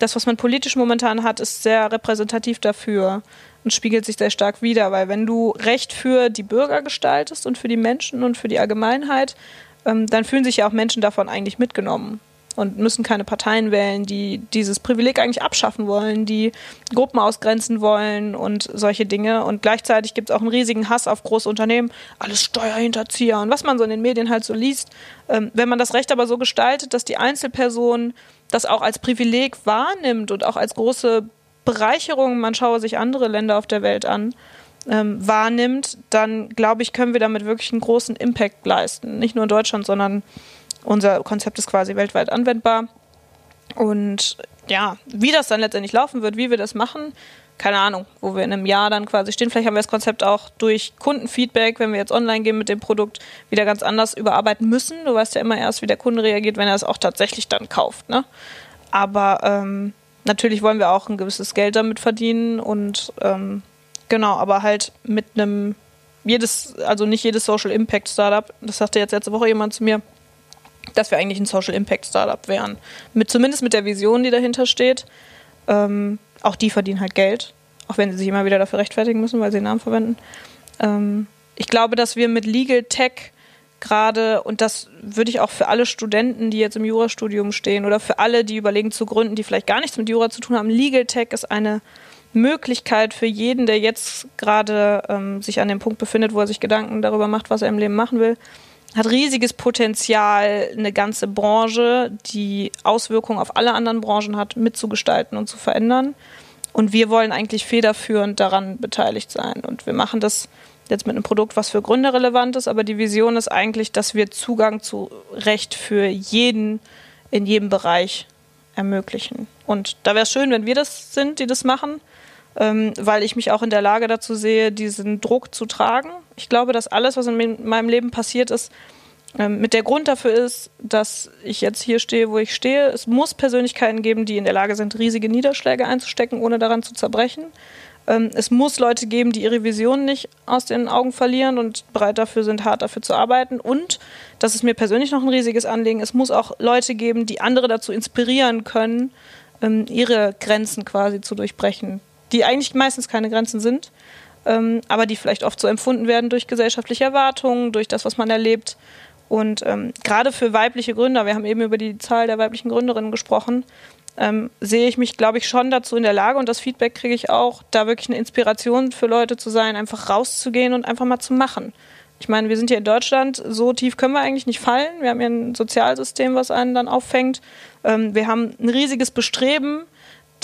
das, was man politisch momentan hat, ist sehr repräsentativ dafür und spiegelt sich sehr stark wider, weil wenn du Recht für die Bürger gestaltest und für die Menschen und für die Allgemeinheit, ähm, dann fühlen sich ja auch Menschen davon eigentlich mitgenommen und müssen keine Parteien wählen, die dieses Privileg eigentlich abschaffen wollen, die Gruppen ausgrenzen wollen und solche Dinge. Und gleichzeitig gibt es auch einen riesigen Hass auf große Unternehmen, alles Steuerhinterzieher und was man so in den Medien halt so liest. Ähm, wenn man das Recht aber so gestaltet, dass die Einzelperson das auch als Privileg wahrnimmt und auch als große Bereicherung, man schaue sich andere Länder auf der Welt an, ähm, wahrnimmt, dann glaube ich, können wir damit wirklich einen großen Impact leisten. Nicht nur in Deutschland, sondern unser Konzept ist quasi weltweit anwendbar. Und ja, wie das dann letztendlich laufen wird, wie wir das machen, keine Ahnung, wo wir in einem Jahr dann quasi stehen. Vielleicht haben wir das Konzept auch durch Kundenfeedback, wenn wir jetzt online gehen mit dem Produkt, wieder ganz anders überarbeiten müssen. Du weißt ja immer erst, wie der Kunde reagiert, wenn er es auch tatsächlich dann kauft. Ne? Aber ähm, natürlich wollen wir auch ein gewisses Geld damit verdienen und ähm, genau, aber halt mit einem jedes, also nicht jedes Social Impact Startup, das sagte jetzt letzte Woche jemand zu mir, dass wir eigentlich ein Social Impact Startup wären. Mit, zumindest mit der Vision, die dahinter steht. Ähm, auch die verdienen halt Geld, auch wenn sie sich immer wieder dafür rechtfertigen müssen, weil sie den Namen verwenden. Ähm, ich glaube, dass wir mit Legal Tech gerade, und das würde ich auch für alle Studenten, die jetzt im Jurastudium stehen oder für alle, die überlegen zu gründen, die vielleicht gar nichts mit Jura zu tun haben, Legal Tech ist eine Möglichkeit für jeden, der jetzt gerade ähm, sich an dem Punkt befindet, wo er sich Gedanken darüber macht, was er im Leben machen will, hat riesiges Potenzial, eine ganze Branche, die Auswirkungen auf alle anderen Branchen hat, mitzugestalten und zu verändern. Und wir wollen eigentlich federführend daran beteiligt sein. Und wir machen das jetzt mit einem Produkt, was für Gründer relevant ist, aber die Vision ist eigentlich, dass wir Zugang zu Recht für jeden in jedem Bereich ermöglichen. Und da wäre es schön, wenn wir das sind, die das machen ähm, weil ich mich auch in der Lage dazu sehe, diesen Druck zu tragen. Ich glaube, dass alles, was in meinem Leben passiert ist, ähm, mit der Grund dafür ist, dass ich jetzt hier stehe, wo ich stehe. Es muss Persönlichkeiten geben, die in der Lage sind, riesige Niederschläge einzustecken, ohne daran zu zerbrechen. Ähm, es muss Leute geben, die ihre Vision nicht aus den Augen verlieren und bereit dafür sind, hart dafür zu arbeiten. Und, das ist mir persönlich noch ein riesiges Anliegen, es muss auch Leute geben, die andere dazu inspirieren können, ähm, ihre Grenzen quasi zu durchbrechen die eigentlich meistens keine Grenzen sind, ähm, aber die vielleicht oft so empfunden werden durch gesellschaftliche Erwartungen, durch das, was man erlebt. Und ähm, gerade für weibliche Gründer, wir haben eben über die Zahl der weiblichen Gründerinnen gesprochen, ähm, sehe ich mich, glaube ich, schon dazu in der Lage und das Feedback kriege ich auch, da wirklich eine Inspiration für Leute zu sein, einfach rauszugehen und einfach mal zu machen. Ich meine, wir sind hier in Deutschland, so tief können wir eigentlich nicht fallen. Wir haben hier ein Sozialsystem, was einen dann auffängt. Ähm, wir haben ein riesiges Bestreben,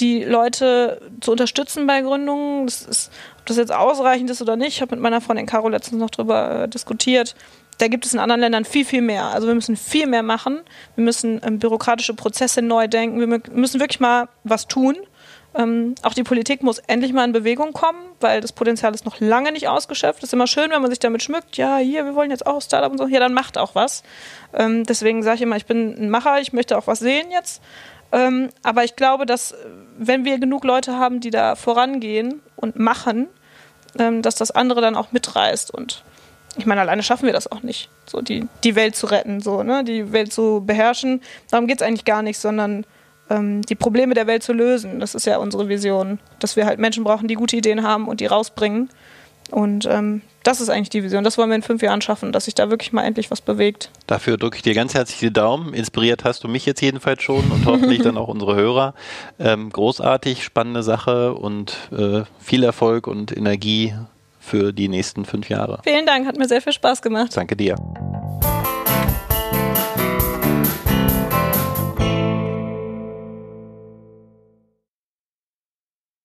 die Leute zu unterstützen bei Gründungen. Das ist, ob das jetzt ausreichend ist oder nicht, ich habe mit meiner Freundin Caro letztens noch darüber äh, diskutiert. Da gibt es in anderen Ländern viel, viel mehr. Also wir müssen viel mehr machen. Wir müssen ähm, bürokratische Prozesse neu denken. Wir müssen wirklich mal was tun. Ähm, auch die Politik muss endlich mal in Bewegung kommen, weil das Potenzial ist noch lange nicht ausgeschöpft. Es ist immer schön, wenn man sich damit schmückt. Ja, hier, wir wollen jetzt auch Startup und so. Ja, dann macht auch was. Ähm, deswegen sage ich immer, ich bin ein Macher, ich möchte auch was sehen jetzt. Ähm, aber ich glaube, dass wenn wir genug Leute haben, die da vorangehen und machen, ähm, dass das andere dann auch mitreißt. Und ich meine, alleine schaffen wir das auch nicht, so die, die Welt zu retten, so, ne? die Welt zu beherrschen. Darum geht es eigentlich gar nicht, sondern ähm, die Probleme der Welt zu lösen. Das ist ja unsere Vision, dass wir halt Menschen brauchen, die gute Ideen haben und die rausbringen. Und ähm, das ist eigentlich die Vision. Das wollen wir in fünf Jahren schaffen, dass sich da wirklich mal endlich was bewegt. Dafür drücke ich dir ganz herzlich die Daumen. Inspiriert hast du mich jetzt jedenfalls schon und hoffentlich dann auch unsere Hörer. Ähm, großartig, spannende Sache und äh, viel Erfolg und Energie für die nächsten fünf Jahre. Vielen Dank, hat mir sehr viel Spaß gemacht. Danke dir.